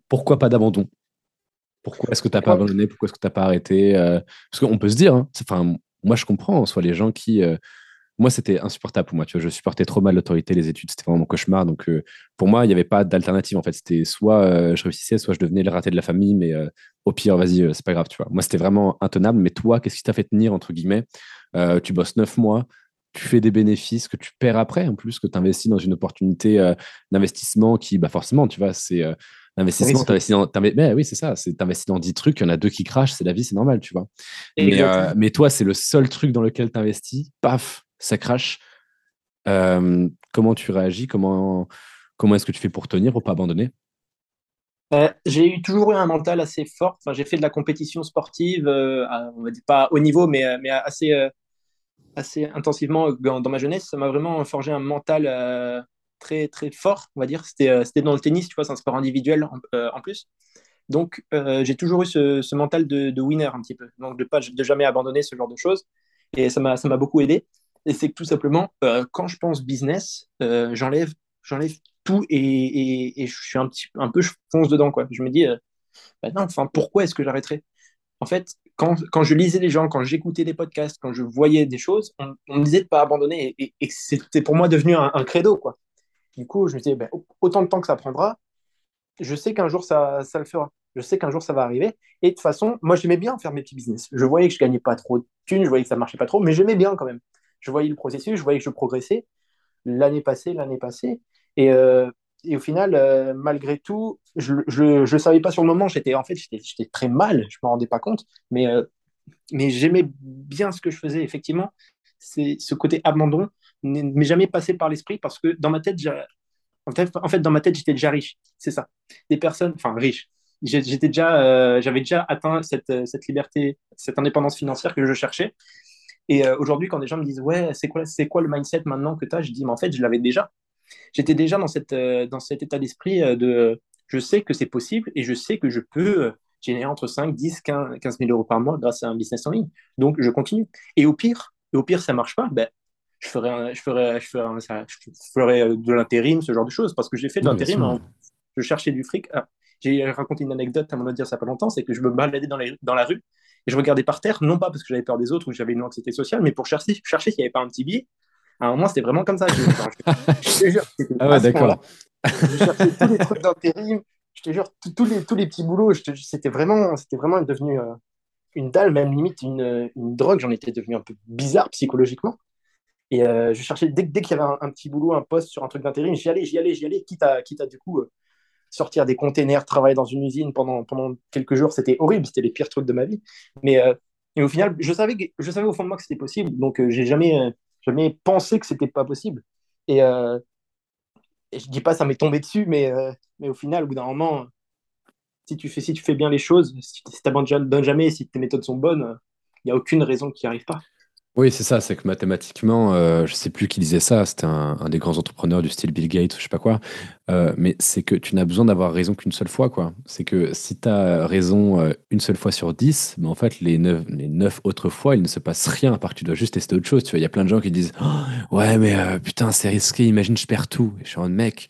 Speaker 2: pourquoi pas d'abandon? Pourquoi est-ce que tu n'as pas abandonné? Pourquoi est-ce que tu n'as pas arrêté? Euh, Parce qu'on peut se dire, hein, moi je comprends, soit les gens qui. Euh, moi, c'était insupportable pour moi. Tu vois, je supportais trop mal l'autorité, les études, c'était vraiment mon cauchemar. Donc, euh, pour moi, il n'y avait pas d'alternative. En fait, c'était soit je réussissais, soit je devenais le raté de la famille, mais au pire, vas-y, c'est pas grave. Tu vois, moi, c'était vraiment intenable. Mais toi, qu'est-ce qui t'a fait tenir entre guillemets? Tu bosses neuf mois, tu fais des bénéfices que tu perds après, en plus que tu investis dans une opportunité d'investissement qui, bah forcément, tu vois, c'est L'investissement, t'investis dans. Mais oui, c'est ça. T'investis dans 10 trucs, il y en a deux qui crachent, c'est la vie, c'est normal, tu vois. Mais, euh, mais, toi, c'est le seul truc dans lequel tu investis, paf, ça crache. Euh, comment tu réagis Comment, comment est-ce que tu fais pour tenir, pour pas abandonner?
Speaker 3: Euh, j'ai eu toujours eu un mental assez fort. Enfin, j'ai fait de la compétition sportive, on va dire pas au niveau, mais, mais assez, assez intensivement dans, dans ma jeunesse. Ça m'a vraiment forgé un mental très, très fort, on va dire. C'était, euh, c'était dans le tennis, tu vois, c'est un sport individuel en, euh, plus. Donc, euh, j'ai toujours eu ce, mental de, winner un petit peu. Donc, de, pas, de jamais abandonner ce genre de choses. Et ça m'a, beaucoup aidé. Et c'est que tout simplement, quand je pense business, j'enlève, j'enlève tout et, et, je suis un, petit, un peu, je fonce dedans. Quoi. Je me dis, bah non, enfin, pourquoi est-ce que j'arrêterais? En fait, quand, quand, je lisais les gens, quand j'écoutais des podcasts, quand je voyais des choses, on, me disait de pas abandonner. Et, c'était pour moi devenu un, un credo. Quoi. Du coup, je me disais, ben, autant de temps que ça prendra, je sais qu'un jour ça, ça, le fera. Je sais qu'un jour ça va arriver. Et de toute façon, moi j'aimais bien faire mes petits business. Je voyais que je gagnais pas trop de thunes, je voyais que ça marchait pas trop, mais j'aimais bien quand même. Je voyais le processus, je voyais que je progressais. L'année passée, l'année passée. Et, euh, et, au final, euh, malgré tout, je ne savais pas sur le moment. J'étais en fait, j'étais très mal. Je me rendais pas compte, mais euh, mais j'aimais bien ce que je faisais. Effectivement, c'est ce côté abandon m'est jamais passé par l'esprit parce que dans ma tête, en fait, dans ma tête, j'étais déjà riche. C'est ça. Des personnes, enfin, riches. J'étais déjà, euh, j'avais déjà atteint cette, cette, liberté, cette indépendance financière que je cherchais. Et euh, aujourd'hui, quand des gens me disent, ouais, c'est quoi, c'est quoi le mindset maintenant que tu as Je dis, mais en fait, je l'avais déjà. J'étais déjà dans, cette, euh, dans cet état d'esprit de, je sais que c'est possible et je sais que je peux générer entre 5, 10, 15, 000 euros par mois grâce à un business en ligne. Donc, je continue. Et au pire, et au pire, ça marche pas, ben, je ferais, je ferais, je ferais, je ferais euh, de l'intérim, ce genre de choses, parce que j'ai fait de l'intérim. Je cherchais du fric. Ah, j'ai raconté une anecdote à mon audience ça pas longtemps, c'est que je me baladais dans, les, dans la rue et je regardais par terre, non pas parce que j'avais peur des autres ou j'avais une anxiété sociale, mais pour chercher, chercher s'il n'y avait pas un petit billet. À un moment, c'était vraiment comme ça. Je,
Speaker 2: te jure, ah ouais, d'accord.
Speaker 3: Je cherchais tous les trucs d'intérim, je te jure, tous les, tous les petits boulots, c'était vraiment, vraiment devenu euh, une dalle, même limite une, une drogue. J'en étais devenu un peu bizarre psychologiquement. Et euh, je cherchais, dès, dès qu'il y avait un, petit boulot, un poste sur un truc d'intérim, j'y allais, j'y allais, j'y allais, quitte à, quitte à du coup euh, sortir des containers, travailler dans une usine pendant, pendant quelques jours. C'était horrible, c'était les pires trucs de ma vie. Mais euh, au final, je savais, je savais au fond de moi que c'était possible, donc j'ai jamais, jamais pensé que c'était pas possible. Et, et, je dis pas ça m'est tombé dessus, mais, mais au final, au bout d'un moment, si tu fais, si tu fais bien les choses, si tu t'abandonnes jamais, si tes méthodes sont bonnes, il n'y a aucune raison qu'il n'y arrive pas.
Speaker 2: Oui, c'est ça, c'est que mathématiquement, euh, je sais plus qui disait ça, c'était un, des grands entrepreneurs du style Bill Gates, je sais pas quoi, euh, mais c'est que tu n'as besoin d'avoir raison qu'une seule fois, quoi. C'est que si tu as raison euh, une seule fois sur dix, mais en fait, les neuf, les neuf autres fois, il ne se passe rien, à part que tu dois juste tester autre chose. Tu vois, il y a plein de gens qui disent «Oh, Ouais, mais putain, c'est risqué, imagine, je perds tout. Et je suis en mec,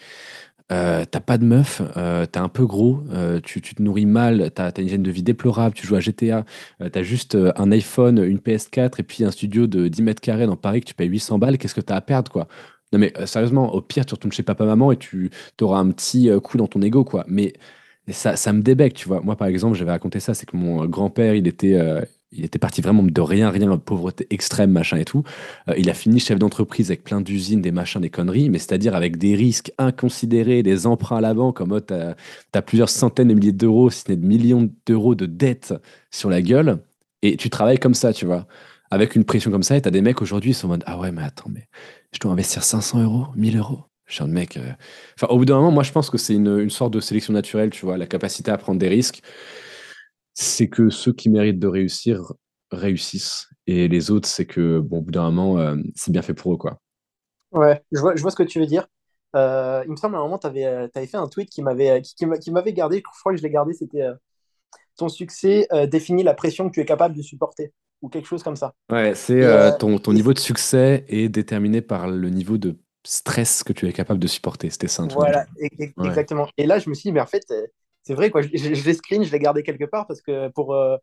Speaker 2: euh, t'as pas de meuf, euh, t'es un peu gros, euh, tu, te nourris mal, t'as as une hygiène de vie déplorable, tu joues à GTA, t'as juste un iPhone, une PS4 et puis un studio de 10 mètres carrés dans Paris que tu payes 800 balles, qu'est-ce que t'as à perdre quoi? Non mais sérieusement, au pire tu retournes chez papa-maman et tu auras un petit coup dans ton ego quoi. Mais ça, ça me débecte, tu vois. Moi par exemple, j'avais raconté ça, c'est que mon grand-père, il était il était parti vraiment de rien, rien, pauvreté extrême, machin et tout. Euh, il a fini chef d'entreprise avec plein d'usines, des machins, des conneries, mais c'est-à-dire avec des risques inconsidérés, des emprunts à la banque, comme tu as, plusieurs centaines de milliers d'euros, si ce n'est de millions d'euros de dettes sur la gueule, et tu travailles comme ça, tu vois, avec une pression comme ça, et tu as des mecs aujourd'hui, ils sont en mode Ah ouais, mais attends, mais je dois investir 500 euros, 1000 euros. Je suis un mec. Euh, enfin, au bout d'un moment, moi, je pense que c'est une sorte de sélection naturelle, tu vois, la capacité à prendre des risques c'est que ceux qui méritent de réussir réussissent. Et les autres, c'est que, bon, au bout d'un moment, euh, c'est bien fait pour eux, quoi.
Speaker 3: Ouais, je vois, je vois ce que tu veux dire. Euh, il me semble à un moment, tu avais, euh, fait un tweet qui m'avait qui, qui m'avait gardé, je crois que je l'ai gardé, c'était ton succès définit la pression que tu es capable de supporter, ou quelque chose comme ça.
Speaker 2: Ouais, c'est ton, ton niveau de succès est déterminé par le niveau de stress que tu es capable de supporter. C'était ça.
Speaker 3: Voilà, exactement. Et là, je me suis dit, mais en fait, c'est vrai, quoi. Je, je, screen, je l'ai gardé quelque part parce que pour, euh,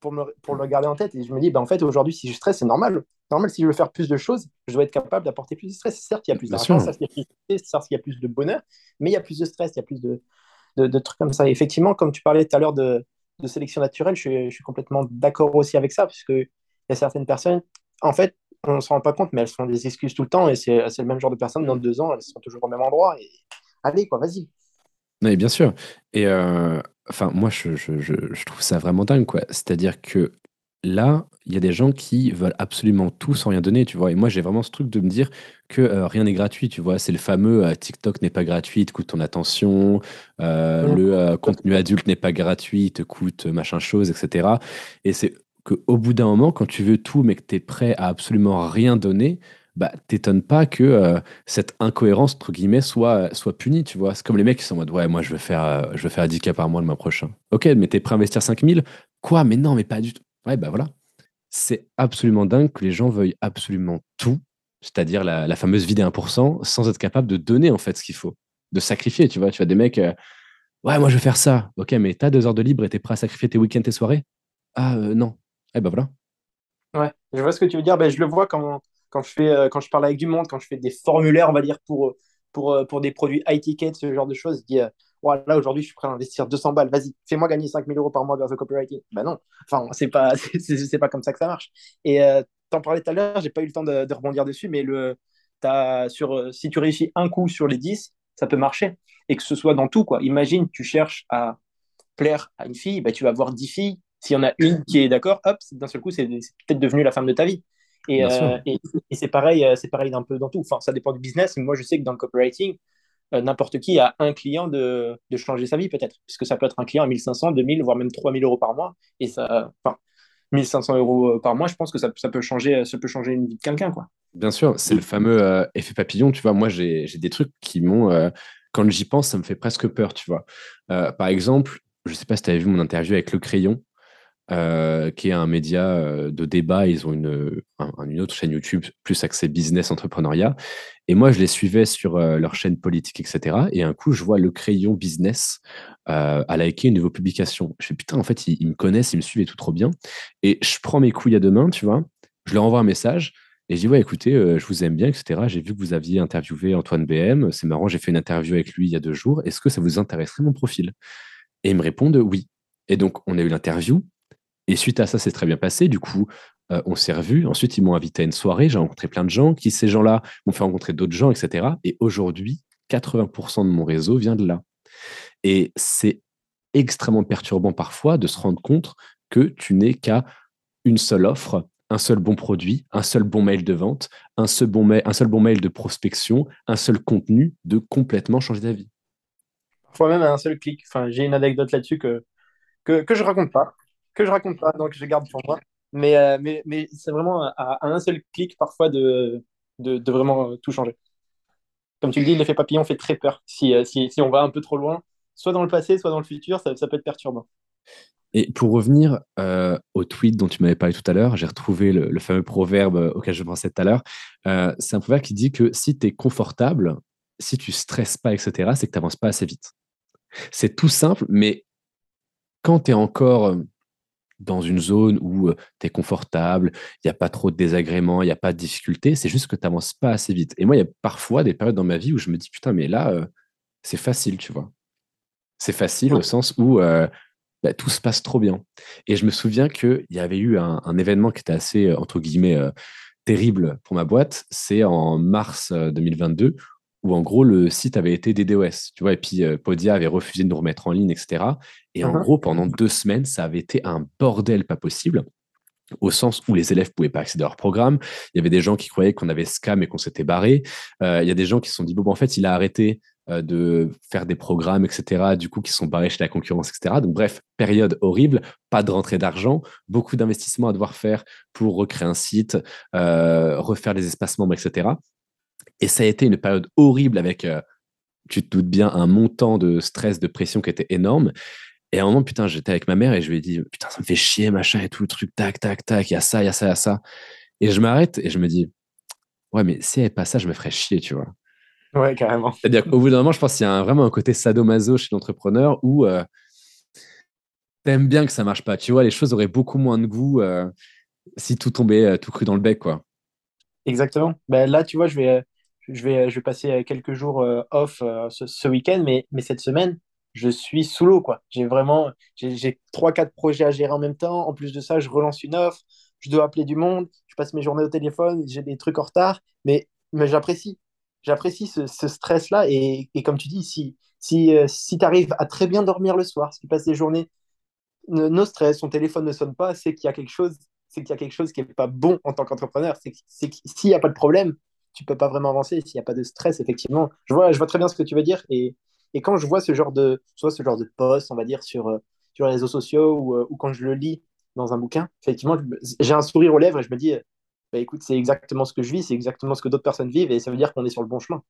Speaker 3: pour, me, pour le garder en tête. Et je me dis, bah, en fait, aujourd'hui, si je stresse, c'est normal. Normal, si je veux faire plus de choses, je dois être capable d'apporter plus de stress. Certes, il y a plus d'argent, certes, il y a plus de certes, il y a plus de bonheur, mais il y a plus de stress, il y a plus de, de, de trucs comme ça. Et effectivement, comme tu parlais tout à l'heure de, de, sélection naturelle, je suis, je suis complètement d'accord aussi avec ça, parce qu'il y a certaines personnes, en fait, on ne se rend pas compte, mais elles font des excuses tout le temps, et c'est le même genre de personnes, dans deux ans, elles sont toujours au même endroit, et allez, quoi, vas-y.
Speaker 2: Oui, bien sûr. Et euh, enfin, moi, je, je, je, trouve ça vraiment dingue, quoi. C'est-à-dire que là, il y a des gens qui veulent absolument tout sans rien donner, tu vois. Et moi, j'ai vraiment ce truc de me dire que euh, rien n'est gratuit, tu vois. C'est le fameux euh, TikTok n'est pas gratuit, te coûte ton attention, le contenu adulte n'est pas gratuit, te coûte machin chose, etc. Et c'est qu'au bout d'un moment, quand tu veux tout, mais que tu es prêt à absolument rien donner, bah, t'étonnes pas que euh, cette incohérence, entre guillemets, soit, soit punie, tu vois. C'est comme les mecs qui sont en mode, ouais, moi, je veux faire, euh, faire 10K par mois le mois prochain. Ok, mais t'es prêt à investir 5000 Quoi? Mais non, mais pas du tout. Ouais, bah voilà. C'est absolument dingue que les gens veuillent absolument tout, c'est-à-dire la, fameuse vie des 1%, sans être capable de donner, en fait, ce qu'il faut, de sacrifier, tu vois. Tu as des mecs, euh, ouais, moi, je veux faire ça. Ok, mais t'as deux heures de libre et t'es prêt à sacrifier tes week-ends, tes soirées? Ah, non. Eh ben voilà.
Speaker 3: Ouais, je vois ce que tu veux dire. Ben, je le vois quand quand je, fais, euh, quand je parle avec du monde, quand je fais des formulaires, on va dire, pour, euh, pour, euh, pour des produits high ticket, ce genre de choses, je dis, voilà, aujourd'hui, je suis prêt à investir 200 balles, vas-y, fais-moi gagner 5000 euros par mois grâce au copywriting. Ben non, enfin, c'est pas, <laughs> c'est, pas comme ça que ça marche. Et tu en parlais tout à l'heure, j'ai pas eu le temps de, rebondir dessus, mais le, as sur, si tu réussis un coup sur les 10, ça peut marcher. Et que ce soit dans tout, quoi. Imagine, tu cherches à plaire à une fille, ben, tu vas avoir 10 filles. S'il y en a une qui est d'accord, hop, d'un seul coup, c'est peut-être devenu la femme de ta vie. Euh, et, et, c'est pareil, euh, c'est pareil d'un peu dans tout. Enfin, ça dépend du business. Mais moi, je sais que dans le copywriting, euh, n'importe qui a un client de, de changer sa vie peut-être, puisque ça peut être un client à 1500, 2000, voire même 3000 euros par mois. Et ça, enfin, 1500 euros par mois, je pense que ça, ça, peut changer, ça peut changer une vie de quelqu'un, quoi.
Speaker 2: Bien sûr, c'est le fameux effet papillon. Tu vois, moi, j'ai des trucs qui m'ont, quand j'y pense, ça me fait presque peur, tu vois. par exemple, je sais pas si tu avais vu mon interview avec Le Crayon. Euh, qui est un média euh, de débat. Ils ont une, une autre chaîne YouTube plus axée business, entrepreneuriat. Et moi, je les suivais sur euh, leur chaîne politique, etc. Et un coup, je vois le crayon business à liker une de vos publications. Je fais putain, en fait, ils, me connaissent, ils me suivent et tout trop bien. Et je prends mes couilles à deux mains, tu vois. Je leur envoie un message. Et je dis, ouais, écoutez, je vous aime bien, etc. J'ai vu que vous aviez interviewé Antoine BM. C'est marrant, j'ai fait une interview avec lui il y a deux jours. Est-ce que ça vous intéresserait mon profil? Et ils me répondent oui. Et donc, on a eu l'interview. Et suite à ça, c'est très bien passé. Du coup, euh, on s'est revus. Ensuite, ils m'ont invité à une soirée. J'ai rencontré plein de gens. Qui, ces gens-là, m'ont fait rencontrer d'autres gens, etc. Et aujourd'hui, 80% de mon réseau vient de là. Et c'est extrêmement perturbant parfois de se rendre compte que tu n'es qu'à une seule offre, un seul bon produit, un seul bon mail de vente, un seul bon, mail, un seul bon mail de prospection, un seul contenu de complètement changer ta vie.
Speaker 3: Parfois même un seul clic. Enfin, j'ai une anecdote là-dessus que, que, que je raconte pas que je raconte pas, donc je garde pour moi. Mais, euh, mais, mais c'est vraiment à, un seul clic parfois de, de, vraiment tout changer. Comme tu le dis, l'effet papillon fait très peur. Si, euh, si, si, on va un peu trop loin, soit dans le passé, soit dans le futur, ça, peut être perturbant.
Speaker 2: Et pour revenir euh, au tweet dont tu m'avais parlé tout à l'heure, j'ai retrouvé le, fameux proverbe auquel je pensais tout à l'heure. c'est un proverbe qui dit que si tu es confortable, si tu stresses pas, etc., c'est que tu n'avances pas assez vite. C'est tout simple, mais quand tu es encore dans une zone où tu es confortable, il n'y a pas trop de désagréments, il n'y a pas de difficultés, c'est juste que tu n'avances pas assez vite. Et moi, il y a parfois des périodes dans ma vie où je me dis, putain, mais là, c'est facile, tu vois. C'est facile au sens où bah, tout se passe trop bien. Et je me souviens qu'il y avait eu un, événement qui était assez, entre guillemets, terrible pour ma boîte. C'est en mars 2022 où en gros le site avait été DDoS, tu vois, et puis Podia avait refusé de nous remettre en ligne, etc. Et en uh-huh. gros, pendant deux semaines, ça avait été un bordel pas possible au sens où les élèves pouvaient pas accéder à leur programme. Il y avait des gens qui croyaient qu'on avait scam et qu'on s'était barré. il y a des gens qui se sont dit, bon, en fait, il a arrêté de faire des programmes, etc., du coup, qui sont barrés chez la concurrence, etc. Donc, bref, période horrible, pas de rentrée d'argent, beaucoup d'investissements à devoir faire pour recréer un site, refaire les espaces membres, etc. Et ça a été une période horrible avec, euh, tu te doutes bien, un montant de stress, de pression qui était énorme. Et à un moment, putain, j'étais avec ma mère et je lui ai dit, putain, ça me fait chier, machin et tout, le truc, tac, tac, tac, il y a ça, il y a ça, il y a ça. Et je m'arrête et je me dis, ouais, mais si elle pas ça, je me ferais chier, tu vois.
Speaker 3: Ouais, carrément.
Speaker 2: C'est-à-dire qu'au bout d'un moment, je pense qu'il y a vraiment un côté sadomaso chez l'entrepreneur où euh, t'aimes bien que ça marche pas. Tu vois, les choses auraient beaucoup moins de goût euh, si tout tombait tout cru dans le bec, quoi.
Speaker 3: Exactement. Ben là, tu vois, je vais, je vais, je vais passer quelques jours euh, off euh, ce, week-end, mais, mais cette semaine, je suis sous l'eau. J'ai vraiment j'ai trois, quatre projets à gérer en même temps. En plus de ça, je relance une offre, je dois appeler du monde, je passe mes journées au téléphone, j'ai des trucs en retard, mais, mais j'apprécie. J'apprécie ce, stress-là. Et, et, comme tu dis, si, si, euh, si tu arrives à très bien dormir le soir, si tu passes des journées no stress, ton téléphone ne sonne pas, c'est qu'il y a quelque chose c'est qu'il y a quelque chose qui n'est pas bon en tant qu'entrepreneur. C'est que s'il n'y a pas de problème, tu peux pas vraiment avancer s'il n'y a pas de stress, effectivement. Je vois, je vois très bien ce que tu veux dire. Et, quand je vois ce genre de, soit ce genre de post, on va dire, sur, euh, sur les réseaux sociaux ou, euh, ou, quand je le lis dans un bouquin, effectivement, j'ai un sourire aux lèvres et je me dis, bah, écoute, c'est exactement ce que je vis, c'est exactement ce que d'autres personnes vivent et ça veut dire qu'on est sur le bon chemin.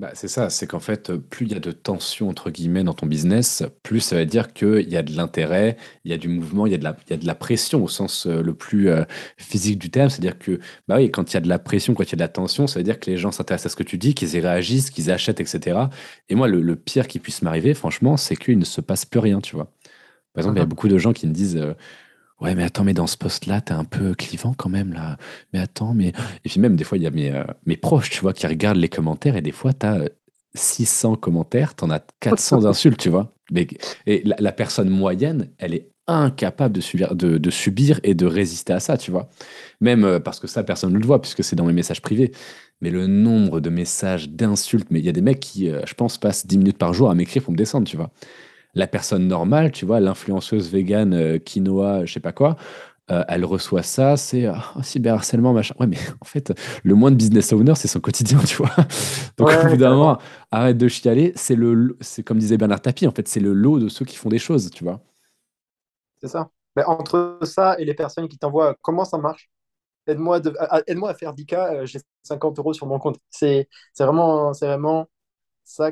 Speaker 2: Bah, c'est ça, c'est qu'en fait, plus il y a de tension entre guillemets dans ton business, plus ça veut dire qu'il y a de l'intérêt, il y a du mouvement, il y a de la, il y a de la pression au sens euh, le plus euh, physique du terme. C'est-à-dire que bah oui, quand il y a de la pression, quand il y a de la tension, ça veut dire que les gens s'intéressent à ce que tu dis, qu'ils y réagissent, qu'ils achètent, etc. Et moi, le, pire qui puisse m'arriver, franchement, c'est qu'il ne se passe plus rien, tu vois. Par exemple, il y a beaucoup de gens qui me disent euh, Ouais, mais attends, mais dans ce poste-là, t'es un peu clivant quand même, là. Mais attends, mais. Et puis même, des fois, il y a mes, euh, mes proches, tu vois, qui regardent les commentaires et des fois, t'as 600 euh, commentaires, t'en as 400 <laughs> insultes, tu vois. Mais, et la, personne moyenne, elle est incapable de subir, de, de, subir et de résister à ça, tu vois. Même euh, parce que ça, personne ne le voit, puisque c'est dans mes messages privés. Mais le nombre de messages d'insultes, mais il y a des mecs qui, je pense, passent 10 minutes par jour à m'écrire pour me descendre, tu vois la personne normale, tu vois, l'influenceuse végane, euh, quinoa, je sais pas quoi, euh, elle reçoit ça, c'est oh, cyberharcèlement, machin. Ouais, mais <laughs> en fait, le moins de business owner, c'est son quotidien, <laughs> tu vois. Donc, au bout d'un moment, arrête de chialer. C'est le, c'est comme disait Bernard Tapie, en fait, c'est le lot de ceux qui font des choses, tu vois.
Speaker 3: C'est ça. Mais entre ça et les personnes qui t'envoient comment ça marche, aide-moi, aide-moi à faire 10K, j'ai 50 euros sur mon compte. C'est, c'est vraiment, c'est vraiment ça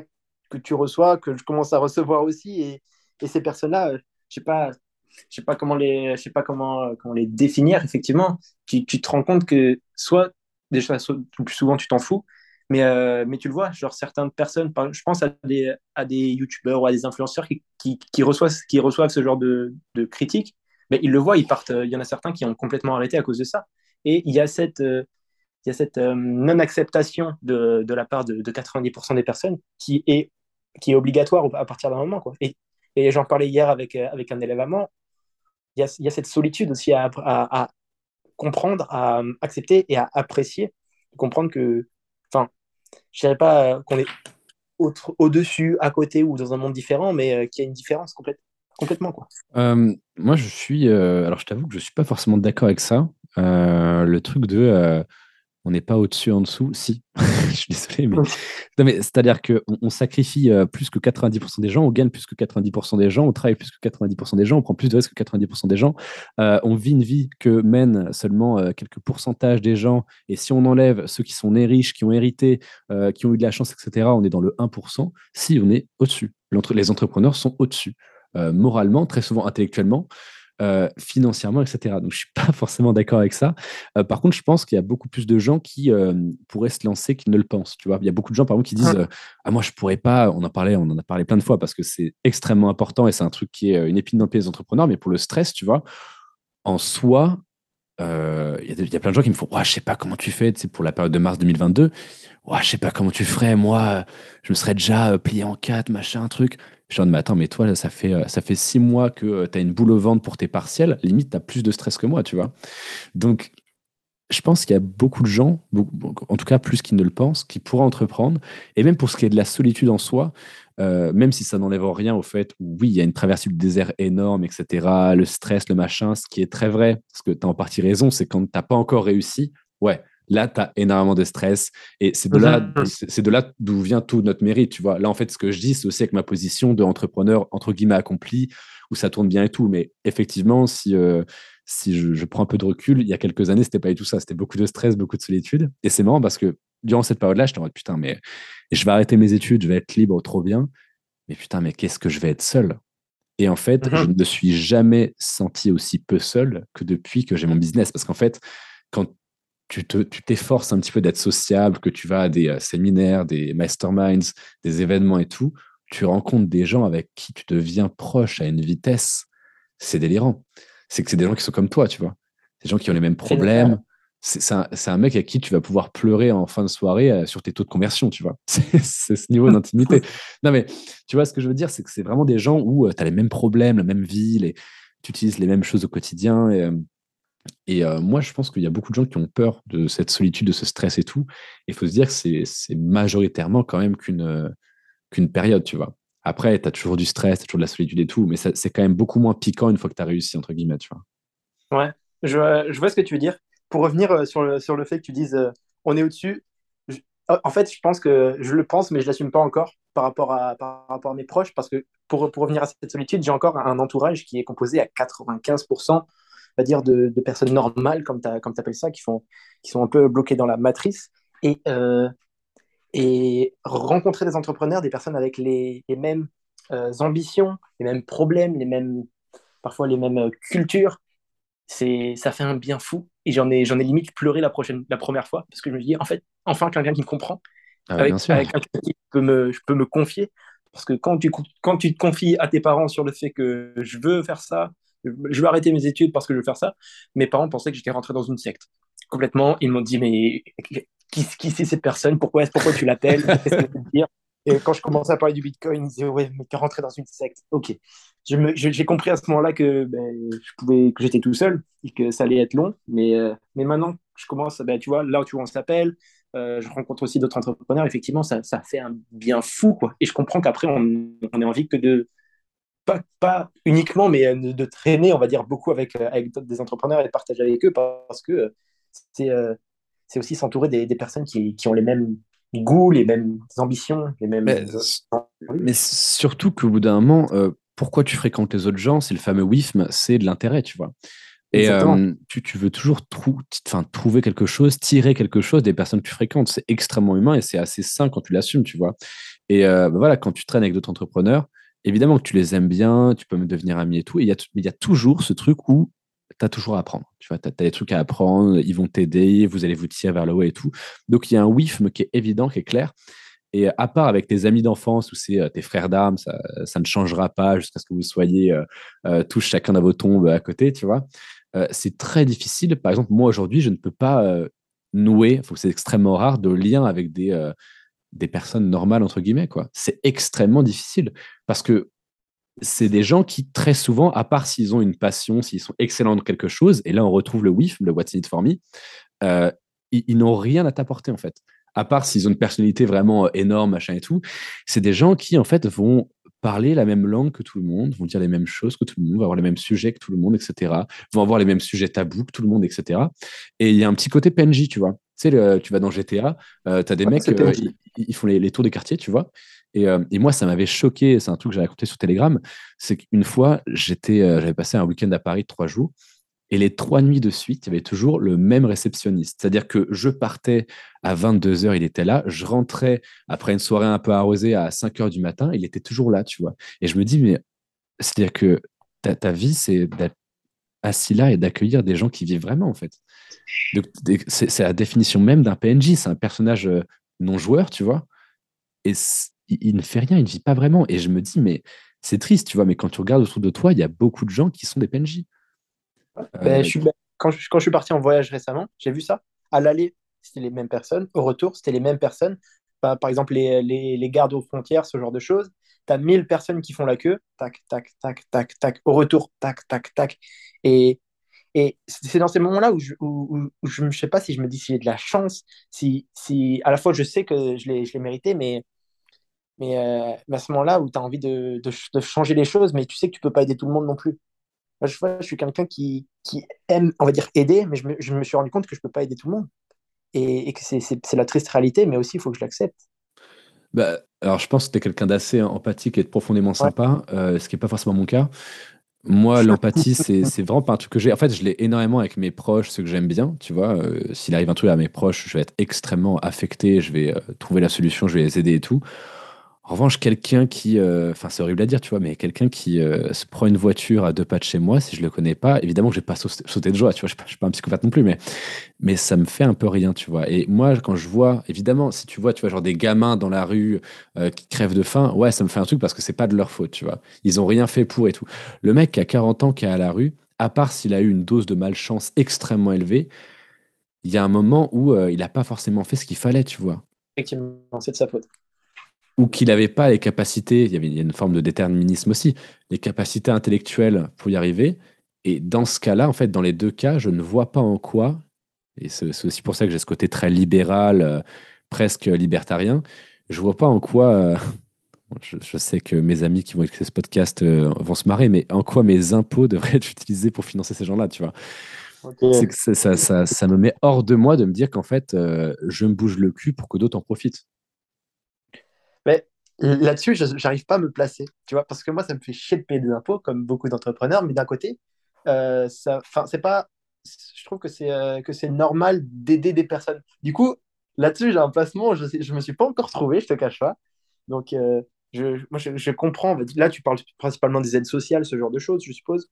Speaker 3: que tu reçois, que je commence à recevoir aussi. Et, ces personnes-là, euh, je sais pas, je sais pas comment les, je sais pas comment, euh, comment les définir. Effectivement, tu, te rends compte que soit déjà le plus souvent tu t'en fous, mais, euh, mais tu le vois, genre certaines personnes, je pense à des, à des youtubeurs ou à des influenceurs qui, qui, qui, reçoivent, qui reçoivent ce genre de, de critiques, mais ils le voient, ils partent. Il y en a certains qui ont complètement arrêté à cause de ça. Et il y a cette, il y a cette non-acceptation de, de, la part de 90% des personnes qui est qui est obligatoire à partir d'un moment. Quoi. Et, et j'en parlais hier avec, euh, avec un élève amant. Il y a, y a cette solitude aussi à, à, comprendre, à accepter et à apprécier. Comprendre que, enfin, je dirais pas euh, qu'on est au-dessus, à côté ou dans un monde différent, mais euh, qu'il y a une différence complète, complètement. Quoi.
Speaker 2: moi, je suis. alors, je t'avoue que je suis pas forcément d'accord avec ça. le truc de on n'est pas au-dessus, en dessous. Si, <laughs> je suis désolé, mais, mais c'est-à-dire qu'on on sacrifie euh, plus que 90% des gens, on gagne plus que 90% des gens, on travaille plus que 90% des gens, on prend plus de risques que 90% des gens, euh, on vit une vie que mènent seulement euh, quelques pourcentages des gens, et si on enlève ceux qui sont nés riches, qui ont hérité, qui ont eu de la chance, etc., on est dans le 1%. Si, on est au-dessus. Les entrepreneurs sont au-dessus, moralement, très souvent intellectuellement. Euh, financièrement, etc. Donc, je suis pas <laughs> forcément d'accord avec ça. Euh, par contre, je pense qu'il y a beaucoup plus de gens qui euh, pourraient se lancer qu'ils ne le pensent. Tu vois, il y a beaucoup de gens, par exemple, qui disent ah. moi, je pourrais pas. On en parlait, on en a parlé plein de fois parce que c'est extrêmement important et c'est un truc qui est une épine dans le pied des entrepreneurs. Mais pour le stress, tu vois, en soi, euh, il y, a plein de gens qui me font ouais, Je sais pas comment tu fais pour la période de mars 2022. Ouais, je sais pas comment tu ferais. Moi, je me serais déjà plié en quatre, machin, truc. Je suis en mais attends, mais toi, ça fait, ça fait six mois que tu as une boule au ventre pour tes partiels. Limite, tu as plus de stress que moi, tu vois. Donc, je pense qu'il y a beaucoup de gens, en tout cas plus qu'ils ne le pensent, qui pourraient entreprendre. Et même pour ce qui est de la solitude en soi, euh, même si ça n'enlève rien au fait où, oui, il y a une traversée du désert énorme, etc., le stress, le machin, ce qui est très vrai, parce que tu as en partie raison, c'est quand tu n'as pas encore réussi, ouais, là, tu as énormément de stress. Et c'est de, là, mhm. c'est de là d'où vient tout notre mérite, tu vois. Là, en fait, ce que je dis, c'est aussi avec ma position d'entrepreneur, entre guillemets, accompli, où ça tourne bien et tout. Mais effectivement, si, euh, si je, prends un peu de recul, il y a quelques années, c'était pas du tout ça. C'était beaucoup de stress, beaucoup de solitude. Et c'est marrant parce que durant cette période-là, j'étais en mode putain, mais je vais arrêter mes études, je vais être libre, trop bien. Mais putain, mais qu'est-ce que je vais être seul? Et en fait, je mhm. ne me suis jamais senti aussi peu seul que depuis que j'ai mon business. Parce qu'en fait, quand tu t'efforces un petit peu d'être sociable, que tu vas à des euh, séminaires, des masterminds, des événements et tout, tu rencontres des gens avec qui tu deviens proche à une vitesse. C'est délirant c'est que c'est des gens qui sont comme toi, tu vois. Des gens qui ont les mêmes problèmes. C'est un, mec à qui tu vas pouvoir pleurer en fin de soirée euh, sur tes taux de conversion, tu vois. <laughs> C'est ce niveau d'intimité. non, mais tu vois, ce que je veux dire, c'est que c'est vraiment des gens où euh, tu as les mêmes problèmes, la même vie, tu utilises les mêmes choses au quotidien. Et, euh, moi, je pense qu'il y a beaucoup de gens qui ont peur de cette solitude, de ce stress et tout. Il faut se dire que c'est majoritairement quand même qu'une qu'une période, tu vois. Après, tu as toujours du stress, tu as toujours de la solitude et tout, mais c'est quand même beaucoup moins piquant une fois que tu as réussi, entre guillemets, tu vois.
Speaker 3: Ouais, je, vois ce que tu veux dire. Pour revenir euh, sur le, sur le fait que tu dises euh, on est au-dessus, en fait, je pense que je le pense, mais je ne l'assume pas encore par rapport, à, par rapport à mes proches, parce que pour, pour revenir à cette solitude, j'ai encore un entourage qui est composé à 95% va dire, de, de, personnes normales, comme tu appelles ça, qui, font, qui sont un peu bloquées dans la matrice. Et euh, et rencontrer des entrepreneurs, des personnes avec les, les mêmes ambitions, les mêmes problèmes, les mêmes, parfois les mêmes cultures, ça fait un bien fou. Et j'en ai, j'en ai limite pleuré la, prochaine, la première fois, parce que je me dis, en fait, enfin quelqu'un qui me comprend,
Speaker 2: ah avec,
Speaker 3: quelqu'un qui peut me, je peux me confier. Parce que quand tu, quand tu te confies à tes parents sur le fait que je veux faire ça, je veux arrêter mes études parce que je veux faire ça, mes parents pensaient que j'étais rentré dans une secte. Complètement, ils m'ont dit, mais qui, qui c'est cette personne? Pourquoi, pourquoi tu l'appelles? Et quand je commençais à parler du Bitcoin, ils disaient ouais, mais tu es rentré dans une secte. Ok. J'ai compris à ce moment-là que ben, j'étais tout seul et que ça allait être long. Mais, euh, mais maintenant, je commence, ben, tu vois, là où tu vois, on s'appelle, euh, je rencontre aussi d'autres entrepreneurs. Effectivement, ça, ça, fait un bien fou, quoi. Et je comprends qu'après, on, on ait envie que de pas, pas, uniquement, mais euh, de, traîner, on va dire, beaucoup avec, avec des entrepreneurs et de partager avec eux parce que c'est c'est aussi s'entourer des, personnes qui, ont les mêmes goûts, les mêmes ambitions, les mêmes.
Speaker 2: Mais, surtout qu'au bout d'un moment, euh, pourquoi tu fréquentes les autres gens C'est le fameux WIFM, c'est de l'intérêt, tu vois. Et euh, tu, veux toujours trouver quelque chose, tirer quelque chose des personnes que tu fréquentes. C'est extrêmement humain et c'est assez sain quand tu l'assumes, tu vois. Et euh, bah voilà, quand tu traînes avec d'autres entrepreneurs, évidemment que tu les aimes bien, tu peux me devenir ami et tout. Et il y a toujours ce truc où tu as toujours à apprendre. Tu vois, tu as, des trucs à apprendre, ils vont t'aider, vous allez vous tirer vers le haut et tout. Donc, il y a un WIFM qui est évident, qui est clair. Et à part avec tes amis d'enfance ou c'est euh, tes frères d'armes, ça, ne changera pas jusqu'à ce que vous soyez euh, euh, tous chacun dans vos tombes à côté, tu vois. c'est très difficile. Par exemple, moi aujourd'hui, je ne peux pas nouer, c'est extrêmement rare, de lien avec des, des personnes normales, entre guillemets. quoi. C'est extrêmement difficile parce que c'est des gens qui, très souvent, à part s'ils ont une passion, s'ils sont excellents dans quelque chose, et là on retrouve le WIF, le What's in it for me, euh, ils, n'ont rien à t'apporter en fait. À part s'ils ont une personnalité vraiment euh, énorme, machin et tout, c'est des gens qui en fait vont parler la même langue que tout le monde, vont dire les mêmes choses que tout le monde, vont avoir les mêmes sujets que tout le monde, etc. Vont avoir les mêmes sujets tabous que tout le monde, etc. Et il y a un petit côté PNJ, tu vois. Tu sais, tu vas dans GTA, euh, tu as des mecs, ils, font les, les, tours des quartiers, tu vois. Euh, et, moi, ça m'avait choqué. C'est un truc que j'ai raconté sur Telegram. C'est qu'une fois, j'étais, euh, j'avais passé un week-end à Paris de trois jours. Et les trois nuits de suite, il y avait toujours le même réceptionniste. C'est-à-dire que je partais à 22h, il était là. Je rentrais après une soirée un peu arrosée à 5h du matin, il était toujours là, tu vois. Et je me dis, mais c'est-à-dire que ta, vie, c'est d'être assis là et d'accueillir des gens qui vivent vraiment, en fait. C'est la définition même d'un PNJ. C'est un personnage euh, non joueur, tu vois. Et il, ne fait rien, il ne vit pas vraiment. Et je me dis, mais c'est triste, tu vois, mais quand tu regardes autour de toi, il y a beaucoup de gens qui sont des PNJ.
Speaker 3: Ben, je, suis, quand je, quand je suis parti en voyage récemment, j'ai vu ça. À l'aller, c'était les mêmes personnes. Au retour, c'était les mêmes personnes. Par, par exemple, les, les, les, gardes aux frontières, ce genre de choses. Tu as 1000 personnes qui font la queue. Tac, tac, tac, tac, tac. Au retour, tac, tac, tac. Et, et c'est dans ces moments-là où je ne où, où je, sais pas si je me dis si j'ai de la chance, si, si à la fois je sais que je l'ai mérité, mais, mais, euh, mais, à ce moment-là où tu as envie de, de, de, changer les choses, mais tu sais que tu peux pas aider tout le monde non plus. Moi, je, je suis quelqu'un qui, qui aime, on va dire, aider, mais je me, je me suis rendu compte que je peux pas aider tout le monde et, et que c'est la triste réalité, mais aussi il faut que je l'accepte.
Speaker 2: Bah, alors, je pense que tu es quelqu'un d'assez empathique et de profondément sympa, euh, ce qui n'est pas forcément mon cas. Moi, <laughs> l'empathie, c'est vraiment pas un truc que j'ai. En fait, je l'ai énormément avec mes proches, ceux que j'aime bien, tu vois. Euh, s'il arrive un truc à mes proches, je vais être extrêmement affecté, je vais euh, trouver la solution, je vais les aider et tout. En revanche, quelqu'un qui, euh, enfin c'est horrible à dire, tu vois, mais quelqu'un qui euh, se prend une voiture à deux pas de chez moi, si je le connais pas, évidemment que je vais pas sauter de joie, tu vois, je ne suis pas un psychopathe non plus, mais, mais ça me fait un peu rien, tu vois. Et moi, quand je vois, évidemment, si tu vois, tu vois, genre des gamins dans la rue euh, qui crèvent de faim, ouais, ça me fait un truc parce que c'est pas de leur faute, tu vois. Ils ont rien fait pour et tout. Le mec qui a 40 ans, qui est à la rue, à part s'il a eu une dose de malchance extrêmement élevée, il y a un moment où il n'a pas forcément fait ce qu'il fallait, tu vois.
Speaker 3: Effectivement, c'est de sa faute
Speaker 2: ou qu'il n'avait pas les capacités, il y avait une forme de déterminisme aussi, les capacités intellectuelles pour y arriver. Et dans ce cas-là, en fait, dans les deux cas, je ne vois pas en quoi, et c'est aussi pour ça que j'ai ce côté très libéral, euh, presque libertarien, je vois pas en quoi, euh, <laughs> je, sais que mes amis qui vont écouter ce podcast euh, vont se marrer, mais en quoi mes impôts <laughs> devraient être utilisés pour financer ces gens-là, tu vois. ça, ça, ça, me met hors de moi de me dire qu'en fait, je me bouge le cul pour que d'autres en profitent.
Speaker 3: Là-dessus, je n'arrive pas à me placer, tu vois, parce que moi, ça me fait chier de payer des impôts, comme beaucoup d'entrepreneurs, mais d'un côté, euh, ça, c'est pas, je trouve que c'est euh, que c'est normal d'aider des personnes. Du coup, là-dessus, j'ai un placement, je ne me suis pas encore trouvé, je te cache pas. Donc, euh, je, moi, je, comprends. Là, tu parles principalement des aides sociales, ce genre de choses, je suppose.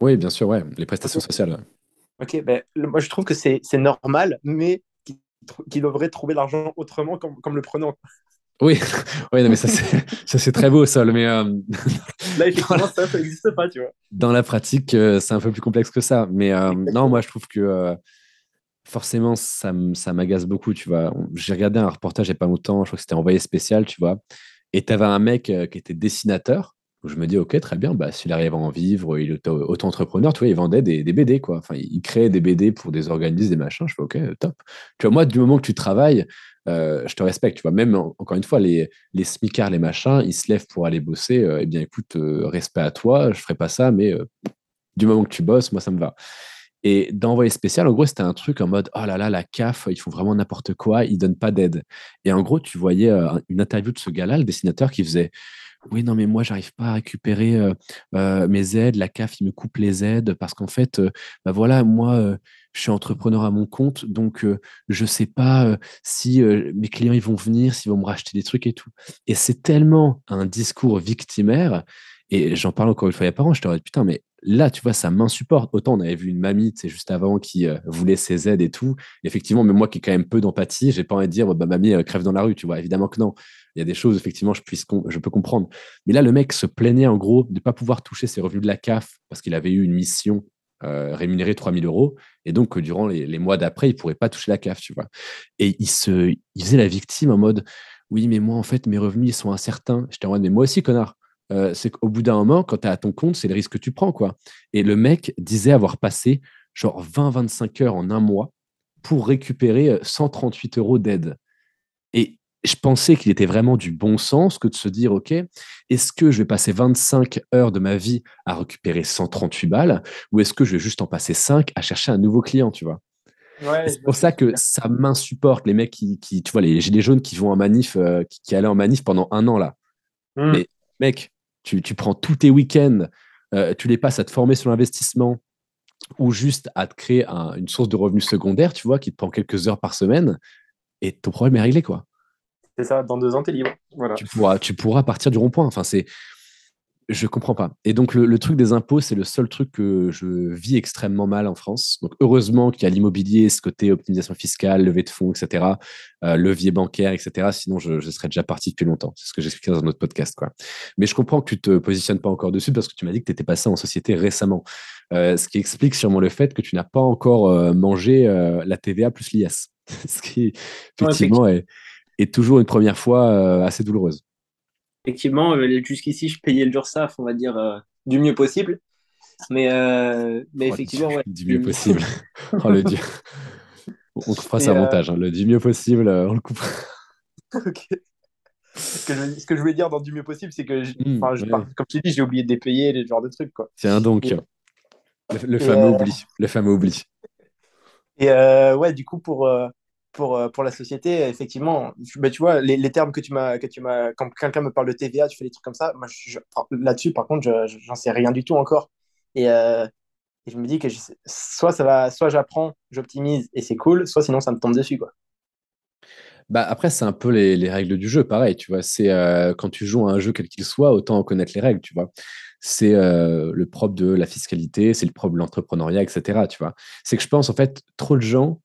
Speaker 2: Oui, bien sûr, ouais, les prestations sociales.
Speaker 3: Ok, ben, moi, je trouve que c'est normal, mais qui devrait trouver l'argent autrement comme, comme le prenant.
Speaker 2: Oui, <laughs> oui non, mais <laughs> ça c'est très beau ça, mais euh,
Speaker 3: là <laughs> effectivement ça ça n'existe pas, tu vois.
Speaker 2: Dans la pratique, euh, c'est un peu plus complexe que ça, mais euh, non, moi je trouve que forcément ça m'agace beaucoup, tu vois. J'ai regardé un reportage il n'y a pas longtemps, je crois que c'était envoyé spécial, tu vois, et tu avais un mec qui était dessinateur. Où je me dis, ok, très bien, bah, s'il arrive à en vivre, il est auto-entrepreneur, tu vois, il vendait des, des, BD, quoi. Enfin, il créait des BD pour des organismes, des machins. Je fais, ok, top. Tu vois, moi, du moment que tu travailles, euh, je te respecte. Tu vois, même encore une fois, les, les smicards, les machins, ils se lèvent pour aller bosser. Euh, eh bien, écoute, euh, respect à toi, je ferai pas ça, mais du moment que tu bosses, moi, ça me va. Et d'envoyer spécial, en gros, c'était un truc en mode oh là là, la CAF, ils font vraiment n'importe quoi, ils donnent pas d'aide. Et en gros, tu voyais une interview de ce gars-là, le dessinateur, qui faisait oui, non, mais moi, j'arrive pas à récupérer mes aides. La CAF, il me coupe les aides parce qu'en fait, bah voilà, moi, je suis entrepreneur à mon compte, donc je ne sais pas si mes clients ils vont venir, s'ils vont me racheter des trucs et tout. Et c'est tellement un discours victimaire, et j'en parle encore une fois il y a je te dis, putain, mais là, tu vois, ça m'insupporte. Autant on avait vu une mamie, c'est juste avant, qui voulait ses aides et tout. effectivement, mais moi qui ai quand même peu d'empathie, j'ai pas envie de dire, bah, mamie crève dans la rue, tu vois. Évidemment que non. Il y a des choses, effectivement, je, puisse, je peux comprendre. Mais là, le mec se plaignait en gros de ne pas pouvoir toucher ses revenus de la CAF parce qu'il avait eu une mission euh, rémunéré 3000 euros. Et donc, durant les, mois d'après, il ne pourrait pas toucher la CAF, tu vois. Et il, se, il faisait la victime en mode Oui, mais moi, en fait, mes revenus, ils sont incertains. J'étais en mode Mais moi aussi, connard. Euh, c'est qu'au bout d'un moment, quand tu es à ton compte, c'est le risque que tu prends, quoi. Et le mec disait avoir passé genre 20-25 heures en un mois pour récupérer 138 euh, euros d'aide. Et je pensais qu'il était vraiment du bon sens que de se dire, OK, est-ce que je vais passer 25 heures de ma vie à récupérer 138 balles ou est-ce que je vais juste en passer 5 à chercher un nouveau client, tu vois? C'est pour ça que ça m'insupporte, les mecs qui, tu vois, les gilets jaunes qui vont en manif, euh, qui, allaient en manif pendant un an là. Hmm. Mais mec, tu, prends tous tes week-ends, euh, tu les passes à te former sur l'investissement ou juste à te créer une source de revenus secondaire, tu vois, qui te prend quelques heures par semaine et ton problème est réglé, quoi.
Speaker 3: C'est ça, dans deux ans, tu es libre.
Speaker 2: Tu, pourras, tu pourras partir du rond-point. Enfin, c'est. Je comprends pas. Et donc, le, truc des impôts, c'est le seul truc que je vis extrêmement mal en France. Donc, heureusement qu'il y a l'immobilier, ce côté optimisation fiscale, levée de fonds, etc., euh, levier bancaire, etc. Sinon, je, serais déjà parti depuis longtemps. C'est ce que j'expliquais dans un autre podcast. Quoi. Mais je comprends que tu te positionnes pas encore dessus parce que tu m'as dit que tu étais passé en société récemment. Euh, ce qui explique sûrement le fait que tu n'as pas encore euh, mangé la TVA plus l'IS. <laughs> ce qui, effectivement, est, est, toujours une première fois assez douloureuse
Speaker 3: effectivement, euh, jusqu'ici, je payais le JURSAF, on va dire, euh, du mieux possible. Mais, euh, mais oh, effectivement,
Speaker 2: du, ouais. Du mieux possible. <laughs> oh, le dieu. On fera ça montage. Hein. Le du mieux possible, on le coupera. <laughs>
Speaker 3: ok. Ce que, je, ce que, je, voulais dire dans du mieux possible, c'est que, mmh, comme tu dis, j'ai oublié de dépayer les genres de trucs.
Speaker 2: C'est un donc. Le, fameux oubli. Le fameux oubli.
Speaker 3: Et ouais, du coup, pour, pour, euh, pour la société, effectivement, bah, tu vois, les, les termes que tu m'as, quand quelqu'un me parle de TVA, tu fais des trucs comme ça. Moi, là-dessus, par contre, j'en sais rien du tout encore. Et, euh, je me dis que soit ça va, soit j'apprends, j'optimise et c'est cool, soit sinon ça me tombe dessus, quoi.
Speaker 2: Bah après, c'est un peu les, les, règles du jeu, pareil, tu vois. C'est euh, quand tu joues à un jeu quel qu'il soit, autant en connaître les règles, tu vois. C'est le propre de la fiscalité, c'est le propre de l'entrepreneuriat, etc. Tu vois. C'est que je pense, en fait, trop de gens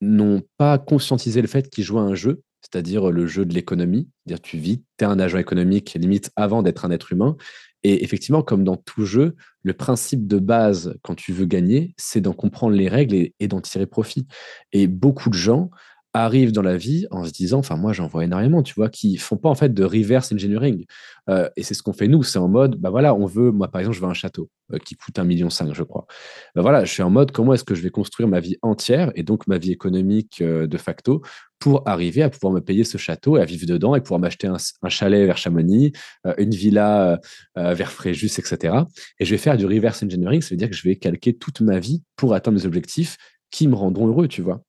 Speaker 2: n'ont pas conscientisé le fait qu'ils jouent à un jeu, c'est-à-dire le jeu de l'économie. Dire tu vis, tu es un agent économique limite avant d'être un être humain. Et effectivement, comme dans tout jeu, le principe de base quand tu veux gagner, c'est d'en comprendre les règles et d'en tirer profit. Et beaucoup de gens arrivent dans la vie en se disant, enfin moi j'en vois énormément, tu vois, qui font pas en fait de reverse engineering. Euh, et c'est ce qu'on fait nous, c'est en mode, bah voilà, on veut, moi par exemple, je veux un château euh, qui coûte un million cinq, je crois. Bah voilà, je suis en mode, comment est-ce que je vais construire ma vie entière et donc ma vie économique euh, de facto pour arriver à pouvoir me payer ce château et à vivre dedans et pouvoir m'acheter un, chalet vers Chamonix, une villa vers Fréjus, etc. Et je vais faire du reverse engineering, ça veut dire que je vais calquer toute ma vie pour atteindre mes objectifs qui me rendront heureux, tu vois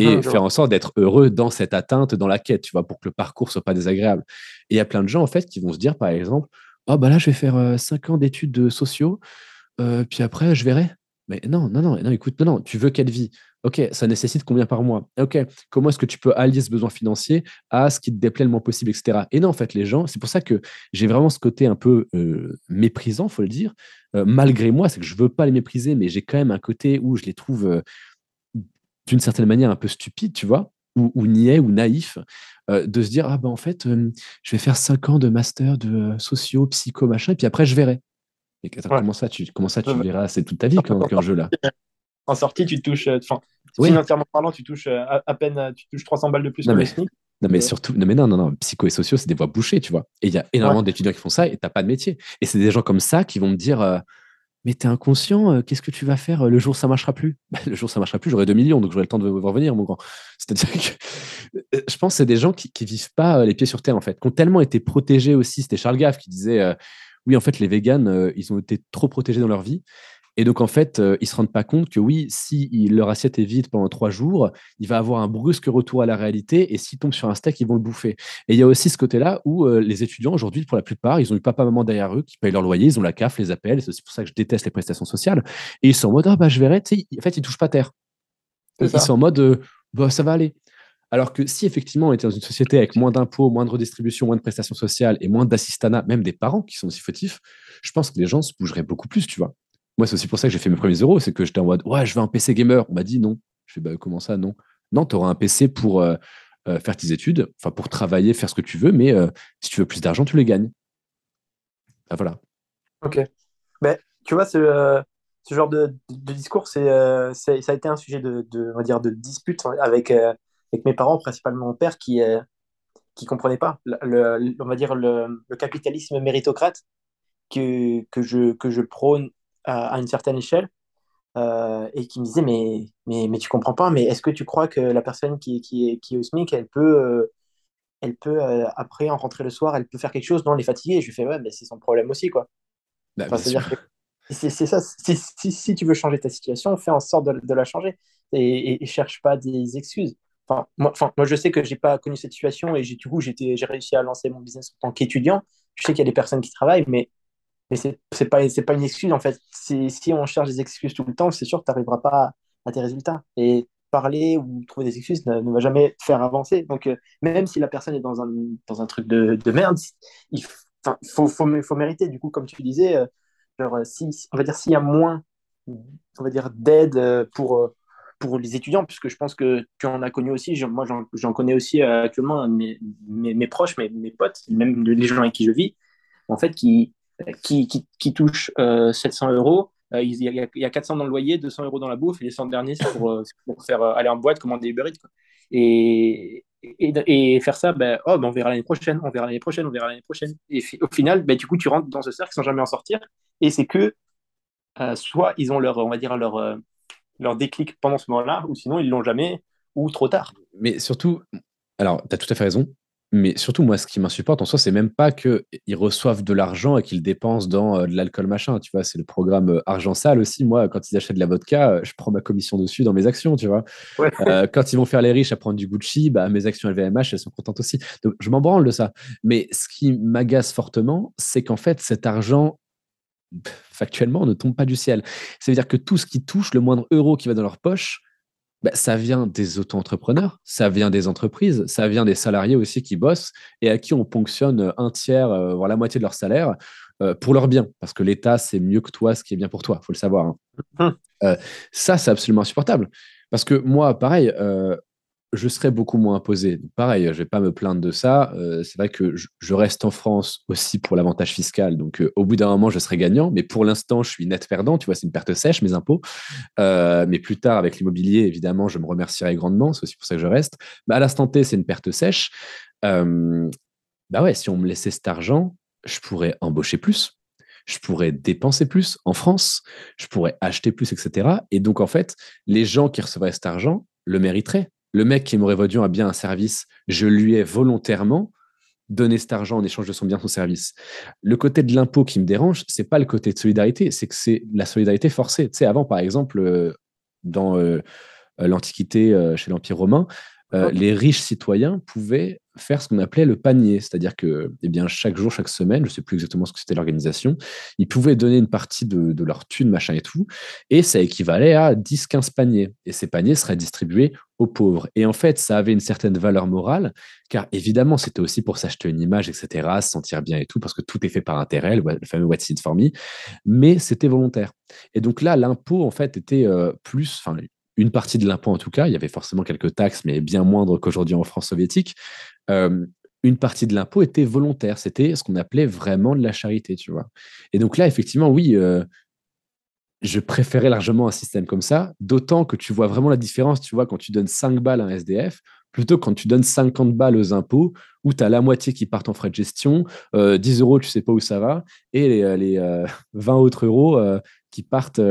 Speaker 2: et faire en sorte d'être heureux dans cette atteinte, dans la quête, tu vois, pour que le parcours soit pas désagréable. Et il y a plein de gens, en fait, qui vont se dire, par exemple, oh, bah là, je vais faire 5 ans d'études de sociaux, puis après, je verrai. Mais non, non, non, non, écoute, non, tu veux quelle vie? Ok, ça nécessite combien par mois? Ok, comment est-ce que tu peux allier ce besoin financier à ce qui te déplaît le moins possible, etc. Et non, en fait, les gens, c'est pour ça que j'ai vraiment ce côté un peu méprisant, faut le dire, malgré moi, c'est que je veux pas les mépriser, mais j'ai quand même un côté où je les trouve d'une certaine manière un peu stupide, tu vois, ou, ou niais ou naïf, euh, de se dire ah ben en fait, euh, je vais faire cinq ans de master de euh, socio, psycho, machin, et puis après je verrai. Et comment ça, tu comment ça, tu verras C'est toute ta vie quand un jeu là.
Speaker 3: En sortie, tu touches, enfin, financièrement parlant, tu touches à, peine, tu touches 300 balles de plus
Speaker 2: non, mais, Non mais surtout, non mais non, non, non, psycho et sociaux, c'est des voies bouchées, tu vois. Et il y a énormément d'étudiants qui font ça et t'as pas de métier. Et c'est des gens comme ça qui vont me dire mais tu es inconscient, euh, qu'est-ce que tu vas faire euh, le jour où ça marchera plus? Bah, Le jour où ça marchera plus, j'aurai 2 millions, donc j'aurai le temps de revenir, mon grand. <laughs> C'est-à-dire que euh, je pense que c'est des gens qui ne vivent pas les pieds sur terre, en fait, qui ont tellement été protégés aussi. C'était Charles Gaff qui disait Oui, en fait, les véganes, ils ont été trop protégés dans leur vie. Et donc, en fait, euh, ils ne se rendent pas compte que oui, si leur assiette est vide pendant trois jours, il va avoir un brusque retour à la réalité. Et s'ils tombent sur un steak, ils vont le bouffer. Et il y a aussi ce côté-là où euh, les étudiants, aujourd'hui, pour la plupart, ils ont eu papa-maman derrière eux qui payent leur loyer, ils ont la CAF, les appels. C'est pour ça que je déteste les prestations sociales. Et ils sont en mode, ah bah, je verrai. Tu sais, en fait, ils ne touchent pas terre. Ils sont en mode, euh, bah, ça va aller. Alors que si effectivement on était dans une société avec moins d'impôts, moins de redistribution, moins de prestations sociales et moins d'assistanat, même des parents qui sont aussi fautifs, je pense que les gens se bougeraient beaucoup plus, tu vois. Moi, c'est aussi pour ça que j'ai fait mes premiers euros, c'est que j'étais en mode, ouais, je veux un PC gamer. On m'a dit non. Je fais, bah, comment ça, non? Non, tu auras un PC pour euh, euh, faire tes études, enfin, pour travailler, faire ce que tu veux, mais euh, si tu veux plus d'argent, tu les gagnes. Bah, voilà.
Speaker 3: Ok. Ben, tu vois, ce, genre de, discours, c'est, ça a été un sujet de, on va dire, de dispute avec, avec mes parents, principalement mon père, qui qui comprenait pas, le, on va dire, le, le capitalisme méritocrate que, que, je, que je prône à, une certaine échelle euh, et qui me disait mais, mais, mais tu comprends pas, mais est-ce que tu crois que la personne qui, qui, est, qui est au SMIC, elle peut, euh, elle peut euh, après en rentrer le soir, elle peut faire quelque chose, non, elle est fatiguée. je lui fais ouais, mais c'est son problème aussi, quoi. Bah, c'est ça, si, si, si, tu veux changer ta situation, fais en sorte de, de la changer et, et, cherche pas des excuses. Enfin, moi, enfin, moi, je sais que j'ai pas connu cette situation et du coup, j'ai réussi à lancer mon business en tant qu'étudiant. Je sais qu'il y a des personnes qui travaillent, mais mais c'est n'est pas, pas une excuse, en fait. Si on cherche des excuses tout le temps, c'est sûr que tu n'arriveras pas à, tes résultats. Et parler ou trouver des excuses ne, va jamais faire avancer. Donc, euh, même si la personne est dans un, dans un truc de, de merde, il faut, faut, faut, mériter. Du coup, comme tu disais, genre, si, on va dire s'il y a moins, on va dire, d'aide pour pour les étudiants, puisque je pense que tu en as connu aussi. Moi, j'en connais aussi actuellement mes, mes, mes, proches, mes, mes potes, même les gens avec qui je vis, en fait, qui, qui, qui, qui touchent 700 euros euh, il, y a, il, y a, 400 dans le loyer, 200 euros dans la bouffe, et les 100 derniers, c'est pour, euh, faire euh, aller en boîte, commander Uber Eats. Et, faire ça, ben, oh, ben on verra l'année prochaine, on verra l'année prochaine, on verra l'année prochaine. Et au final, ben, du coup, tu rentres dans ce cercle sans jamais en sortir. Et c'est que soit ils ont leur, on va dire, leur, leur déclic pendant ce moment-là, ou sinon ils l'ont jamais, ou trop tard.
Speaker 2: Mais surtout, alors, tu as tout à fait raison. Mais surtout, moi, ce qui m'insupporte en soi, c'est même pas qu'ils reçoivent de l'argent et qu'ils dépensent dans euh, de l'alcool machin. Tu vois, c'est le programme euh, argent sale aussi. Moi, quand ils achètent de la vodka, euh, je prends ma commission dessus dans mes actions. Tu vois, quand ils vont faire les riches à prendre du Gucci, bah, mes actions LVMH, elles sont contentes aussi. Donc, je m'en branle de ça. Mais ce qui m'agace fortement, c'est qu'en fait, cet argent factuellement ne tombe pas du ciel. C'est-à-dire que tout ce qui touche, le moindre euro qui va dans leur poche, bah, ça vient des auto-entrepreneurs, ça vient des entreprises, ça vient des salariés aussi qui bossent et à qui on ponctionne un tiers, euh, voire la moitié de leur salaire euh, pour leur bien. Parce que l'État, c'est mieux que toi ce qui est bien pour toi, il faut le savoir. Hein. Mmh. Euh, ça, c'est absolument insupportable. Parce que moi, pareil, je serais beaucoup moins imposé. pareil, je ne vais pas me plaindre de ça. Euh, c'est vrai que je, reste en France aussi pour l'avantage fiscal. Donc, euh, au bout d'un moment, je serai gagnant. Mais pour l'instant, je suis net perdant. Tu vois, c'est une perte sèche, mes impôts. Euh, mais plus tard, avec l'immobilier, évidemment, je me remercierai grandement. C'est aussi pour ça que je reste. à l'instant T, c'est une perte sèche. bah ouais, si on me laissait cet argent, je pourrais embaucher plus. Je pourrais dépenser plus en France. Je pourrais acheter plus, etc. Et donc, en fait, les gens qui recevraient cet argent le mériteraient le mec qui m'aurait vendu un bien, un service, je lui ai volontairement donné cet argent en échange de son bien, son service. Le côté de l'impôt qui me dérange, c'est pas le côté de solidarité, c'est que c'est la solidarité forcée. Tu sais, avant, par exemple, euh, dans euh, l'Antiquité, euh, chez l'Empire romain, les riches citoyens pouvaient faire ce qu'on appelait le panier, c'est-à-dire que eh bien, chaque jour, chaque semaine, je ne sais plus exactement ce que c'était l'organisation, ils pouvaient donner une partie de, leur thune, machin et tout, et ça équivalait à 10-15 paniers. Et ces paniers seraient distribués aux pauvres. Et en fait, ça avait une certaine valeur morale, car évidemment, c'était aussi pour s'acheter une image, etc., se sentir bien et tout, parce que tout est fait par intérêt, le, fameux What's in for me, mais c'était volontaire. Et donc là, l'impôt, en fait, était euh, plus, enfin, une partie de l'impôt en tout cas, il y avait forcément quelques taxes, mais bien moindres qu'aujourd'hui en France soviétique, euh, une partie de l'impôt était volontaire. C'était ce qu'on appelait vraiment de la charité, tu vois. Et donc là, effectivement, oui, euh, je préférais largement un système comme ça, d'autant que tu vois vraiment la différence, tu vois, quand tu donnes 5 balles à un SDF, plutôt quand tu donnes 50 balles aux impôts, où tu as la moitié qui partent en frais de gestion, 10 euh, euros, tu sais pas où ça va, et les, les <laughs> 20 autres euros qui partent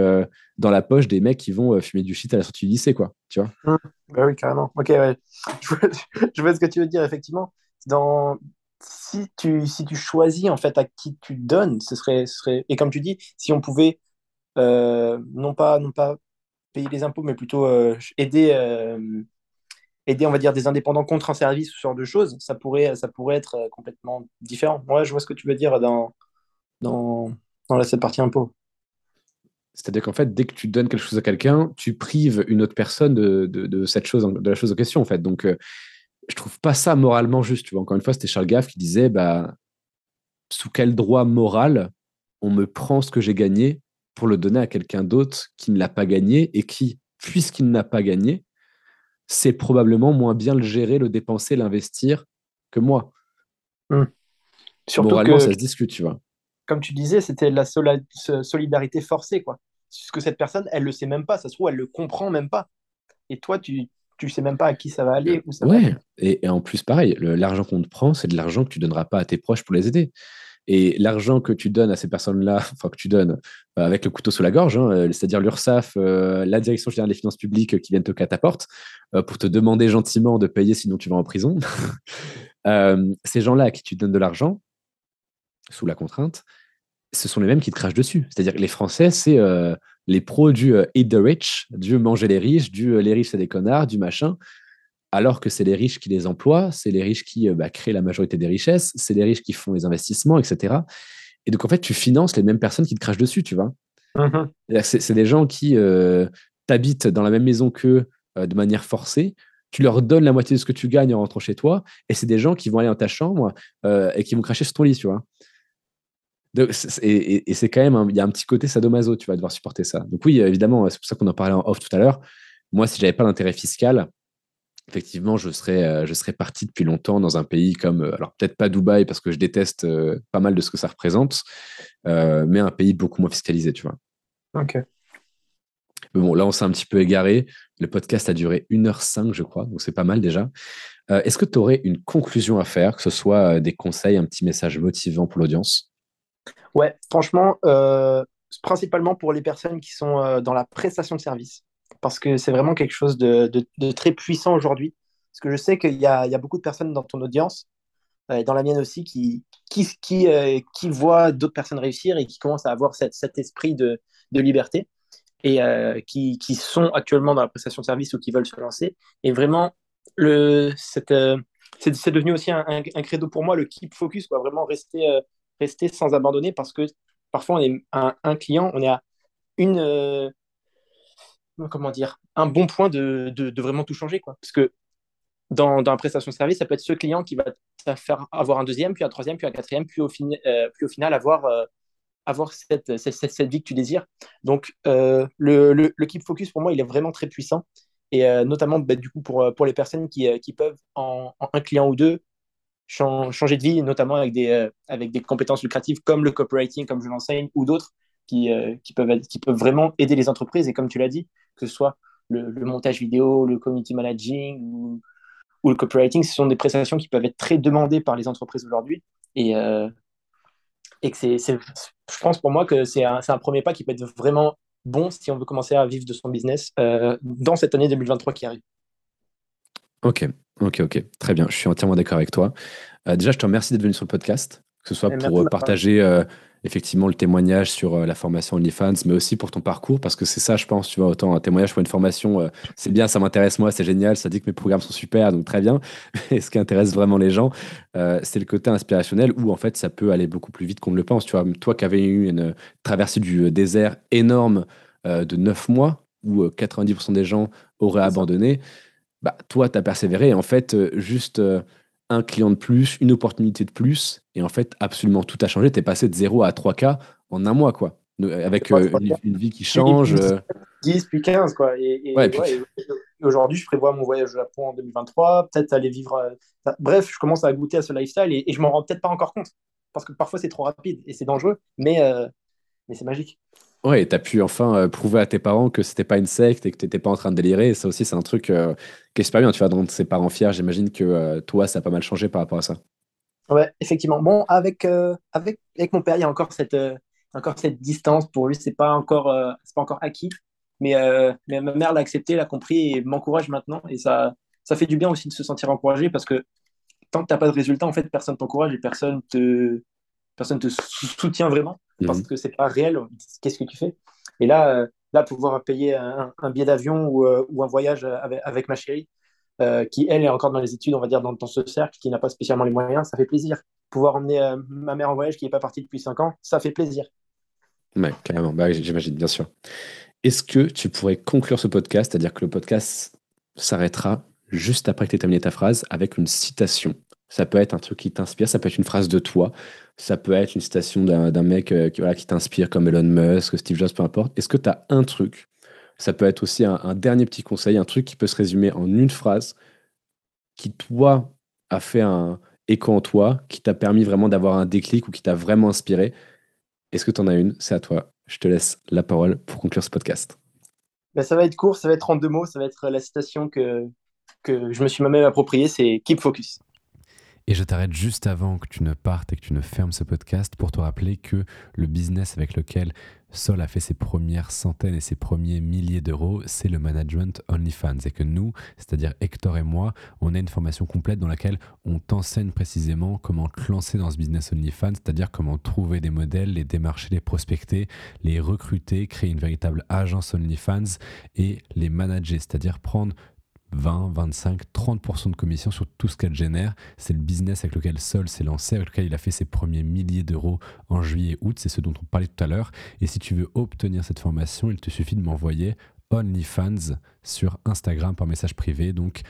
Speaker 2: dans la poche des mecs qui vont fumer du shit à la sortie du lycée, quoi. Tu vois
Speaker 3: mmh. bah oui, carrément. Ok, ouais. <laughs> je, vois, ce que tu veux dire, effectivement. Dans... Si, tu, si tu choisis, en fait, à qui tu donnes, ce serait, serait... Et comme tu dis, si on pouvait euh, non, pas, non pas payer les impôts, mais plutôt euh, aider, euh, aider, on va dire, des indépendants contre un service ou ce genre de choses, ça pourrait, ça pourrait être complètement différent. Moi, je vois ce que tu veux dire dans, dans, dans cette partie impôt.
Speaker 2: C'est-à-dire qu'en fait, dès que tu donnes quelque chose à quelqu'un, tu prives une autre personne de, cette chose, de la chose en question, en fait. Donc, euh, je trouve pas ça moralement juste. Tu vois, encore une fois, c'était Charles Gaff qui disait, bah, sous quel droit moral on me prend ce que j'ai gagné pour le donner à quelqu'un d'autre qui ne l'a pas gagné et qui, puisqu'il n'a pas gagné, sait probablement moins bien le gérer, le dépenser, l'investir que moi. Mmh. Moralement, ça se discute, tu vois
Speaker 3: comme tu disais, c'était la solidarité forcée, quoi. Parce que cette personne, elle le sait même pas, ça se trouve, elle le comprend même pas. Et toi, tu tu sais même pas à qui ça va aller. Où ça
Speaker 2: ouais, Et, en plus, pareil, l'argent qu'on te prend, c'est de l'argent que tu donneras pas à tes proches pour les aider. Et l'argent que tu donnes à ces personnes-là, <laughs> enfin que tu donnes euh, avec le couteau sous la gorge, hein, euh, c'est-à-dire l'URSSAF, euh, la Direction générale des finances publiques qui viennent te cataporte pour te demander gentiment de payer sinon tu vas en prison. <laughs> ces gens-là à qui tu donnes de l'argent, sous la contrainte, ce sont les mêmes qui te crachent dessus. C'est-à-dire que les Français, c'est les pros du eat the rich, du manger les riches, du les riches, c'est des connards, du machin. Alors que c'est les riches qui les emploient, c'est les riches qui bah, créent la majorité des richesses, c'est les riches qui font les investissements, etc. Et donc, en fait, tu finances les mêmes personnes qui te crachent dessus, tu vois. Mm-hmm. C'est des gens qui t'habitent dans la même maison qu'eux de manière forcée tu leur donnes la moitié de ce que tu gagnes en rentrant chez toi, et c'est des gens qui vont aller dans ta chambre et qui vont cracher sur ton lit, tu vois. et, c'est quand même, il y a un petit côté sadomaso, tu vas devoir supporter ça. Donc oui, évidemment, c'est pour ça qu'on en parlait en off tout à l'heure. Moi, si j'avais pas l'intérêt fiscal, effectivement, je serais, euh, je serais parti depuis longtemps dans un pays comme, euh, alors peut-être pas Dubaï parce que je déteste euh, pas mal de ce que ça représente, mais un pays beaucoup moins fiscalisé, tu vois.
Speaker 3: Ok.
Speaker 2: bon, là, on s'est un petit peu égaré. Le podcast a duré 1h05, je crois, donc c'est pas mal déjà. Est-ce que tu aurais une conclusion à faire, que ce soit des conseils, un petit message motivant pour l'audience?
Speaker 3: Ouais, franchement, principalement pour les personnes qui sont dans la prestation de service parce que c'est vraiment quelque chose de, très puissant aujourd'hui. Parce que je sais qu'il y, a, beaucoup de personnes dans ton audience, euh, dans la mienne aussi, qui, qui, euh, voient d'autres personnes réussir et qui commencent à avoir cet esprit de, liberté et euh, qui, sont actuellement dans la prestation de service ou qui veulent se lancer. Et vraiment, c'est, devenu aussi un, credo pour moi, le keep focus, quoi, vraiment rester, rester sans abandonner parce que parfois on est un, un client, on est à une comment dire, un bon point de, de, vraiment tout changer. Quoi. Parce que dans, la prestation de service, ça peut être ce client qui va faire avoir un deuxième, puis un troisième, puis un quatrième, puis au, euh, puis au final avoir, euh, avoir cette, cette, cette, vie que tu désires. Donc, euh, le, le, le, Keep Focus, pour moi, il est vraiment très puissant. Et notamment, bah, du coup, pour, pour les personnes qui, qui peuvent, en, un client ou deux, changer de vie, notamment avec des, avec des compétences lucratives comme le copywriting, comme je l'enseigne, ou d'autres, qui, qui, peuvent, vraiment aider les entreprises. Et comme tu l'as dit, que ce soit le, montage vidéo, le community managing ou, le copywriting, ce sont des prestations qui peuvent être très demandées par les entreprises aujourd'hui. Et, euh, et c'est, je pense pour moi que c'est un, premier pas qui peut être vraiment bon si on veut commencer à vivre de son business euh, dans cette année 2023 qui arrive.
Speaker 2: Ok, ok, ok. Très bien. Je suis entièrement d'accord avec toi. Euh, déjà, je te remercie d'être venu sur le podcast, que ce soit pour partager effectivement le témoignage sur euh, la formation OnlyFans, mais aussi pour ton parcours, parce que c'est ça, je pense, tu vois, autant un témoignage pour une formation, euh, c'est bien, ça m'intéresse moi, c'est génial, ça dit que mes programmes sont super, donc très bien. <laughs> Et ce qui intéresse vraiment les gens, euh, c'est le côté inspirationnel où en fait ça peut aller beaucoup plus vite qu'on ne le pense. Tu vois, toi qui avais eu une traversée du désert énorme de 9 mois, où 90% des gens auraient abandonné, bah, toi, tu as persévéré. Et en fait, juste un client de plus, une opportunité de plus, et en fait, absolument tout a changé. Tu es passé de 0 à 3K en un mois, quoi. Avec euh, une, vie qui change.
Speaker 3: 10 euh. puis 15, quoi. Et, aujourd'hui, je prévois mon voyage au Japon en 2023, peut-être aller vivre. Euh, bref, je commence à goûter à ce lifestyle et, je m'en rends peut-être pas encore compte. Parce que parfois, c'est trop rapide et c'est dangereux, mais, mais c'est magique.
Speaker 2: Ouais, tu as pu enfin euh, prouver à tes parents que c'était pas une secte et que tu n'étais pas en train de délirer. Et ça aussi, c'est un truc euh, qui est super bien. Tu vas rendre ses parents fiers. J'imagine que euh, toi, ça a pas mal changé par rapport à ça.
Speaker 3: Ouais, effectivement. Bon, avec, avec, avec mon père, il y a encore cette, encore cette distance. Pour lui, c'est pas encore, pas encore acquis. Mais, mais ma mère l'a accepté, l'a compris et m'encourage maintenant. Et ça, ça fait du bien aussi de se sentir encouragé parce que tant que tu n'as pas de résultat, en fait, personne t'encourage et personne te, personne te soutient vraiment parce mhm. que c'est pas réel. Qu'est-ce que tu fais? Et là, euh, là, pouvoir payer un, billet d'avion ou, euh, ou, un voyage avec, ma chérie, euh, qui elle est encore dans les études, on va dire dans, dans ce cercle, qui n'a pas spécialement les moyens, ça fait plaisir. Pouvoir emmener ma mère en voyage qui n'est pas partie depuis 5 ans, ça fait plaisir.
Speaker 2: Ouais, carrément. Bah, j'imagine, bien sûr. Est-ce que tu pourrais conclure ce podcast, c'est-à-dire que le podcast s'arrêtera juste après que tu aies terminé ta phrase avec une citation? Ça peut être un truc qui t'inspire, ça peut être une phrase de toi, ça peut être une citation d'un mec euh, qui, qui t'inspire comme Elon Musk, Steve Jobs, peu importe. Est-ce que tu as un truc? Ça peut être aussi un, dernier petit conseil, un truc qui peut se résumer en une phrase qui, toi, a fait un écho en toi, qui t'a permis vraiment d'avoir un déclic ou qui t'a vraiment inspiré. Est-ce que tu en as une? C'est à toi. Je te laisse la parole pour conclure ce podcast.
Speaker 3: Ben, ça va être court, ça va être en deux mots, ça va être la citation que, que je me suis moi-même appropriée, c'est Keep Focus.
Speaker 1: Et je t'arrête juste avant que tu ne partes et que tu ne fermes ce podcast pour te rappeler que le business avec lequel Sol a fait ses premières centaines et ses premiers milliers d'euros, c'est le management OnlyFans. Et que nous, c'est-à-dire Hector et moi, on a une formation complète dans laquelle on t'enseigne précisément comment te lancer dans ce business OnlyFans, c'est-à-dire comment trouver des modèles, les démarcher, les prospecter, les recruter, créer une véritable agence OnlyFans et les manager, c'est-à-dire prendre 20, 25, 30% de commission sur tout ce qu'elle génère. C'est le business avec lequel Sol s'est lancé, avec lequel il a fait ses premiers milliers d'euros en juillet-août. C'est ce dont on parlait tout à l'heure. Et si tu veux obtenir cette formation, il te suffit de m'envoyer
Speaker 2: OnlyFans sur Instagram par message privé, donc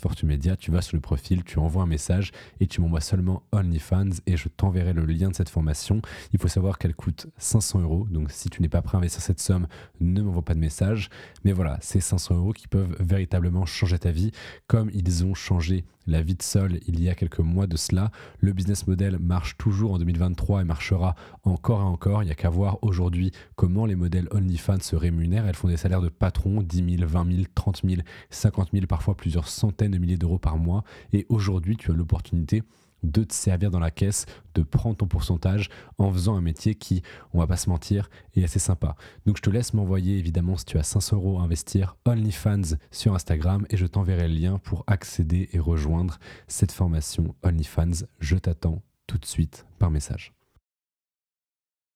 Speaker 2: fortumedia. Tu vas sur le profil, tu envoies un message et tu m'envoies seulement OnlyFans et je t'enverrai le lien de cette formation. Il faut savoir qu'elle coûte 500 euros, donc si tu n'es pas prêt à investir cette somme, ne m'envoie pas de message. Mais voilà, c'est 500 euros qui peuvent véritablement changer ta vie, comme ils ont changé la vie de Sol il y a quelques mois de cela. Le business model marche toujours en 2023 et marchera encore et encore. Il n'y a qu'à voir aujourd'hui comment les modèles OnlyFans se rémunèrent. Elles font des salaires de patron, 10 000, 20 000, 30 000, 50 000, parfois plusieurs centaines de milliers d'euros par mois. Et aujourd'hui, tu as l'opportunité de te servir dans la caisse, de prendre ton pourcentage en faisant un métier qui, on va pas se mentir, est assez sympa. Donc je te laisse m'envoyer évidemment si tu as 500 euros à investir OnlyFans sur Instagram et je t'enverrai le lien pour accéder et rejoindre cette formation OnlyFans. Je t'attends tout de suite par message.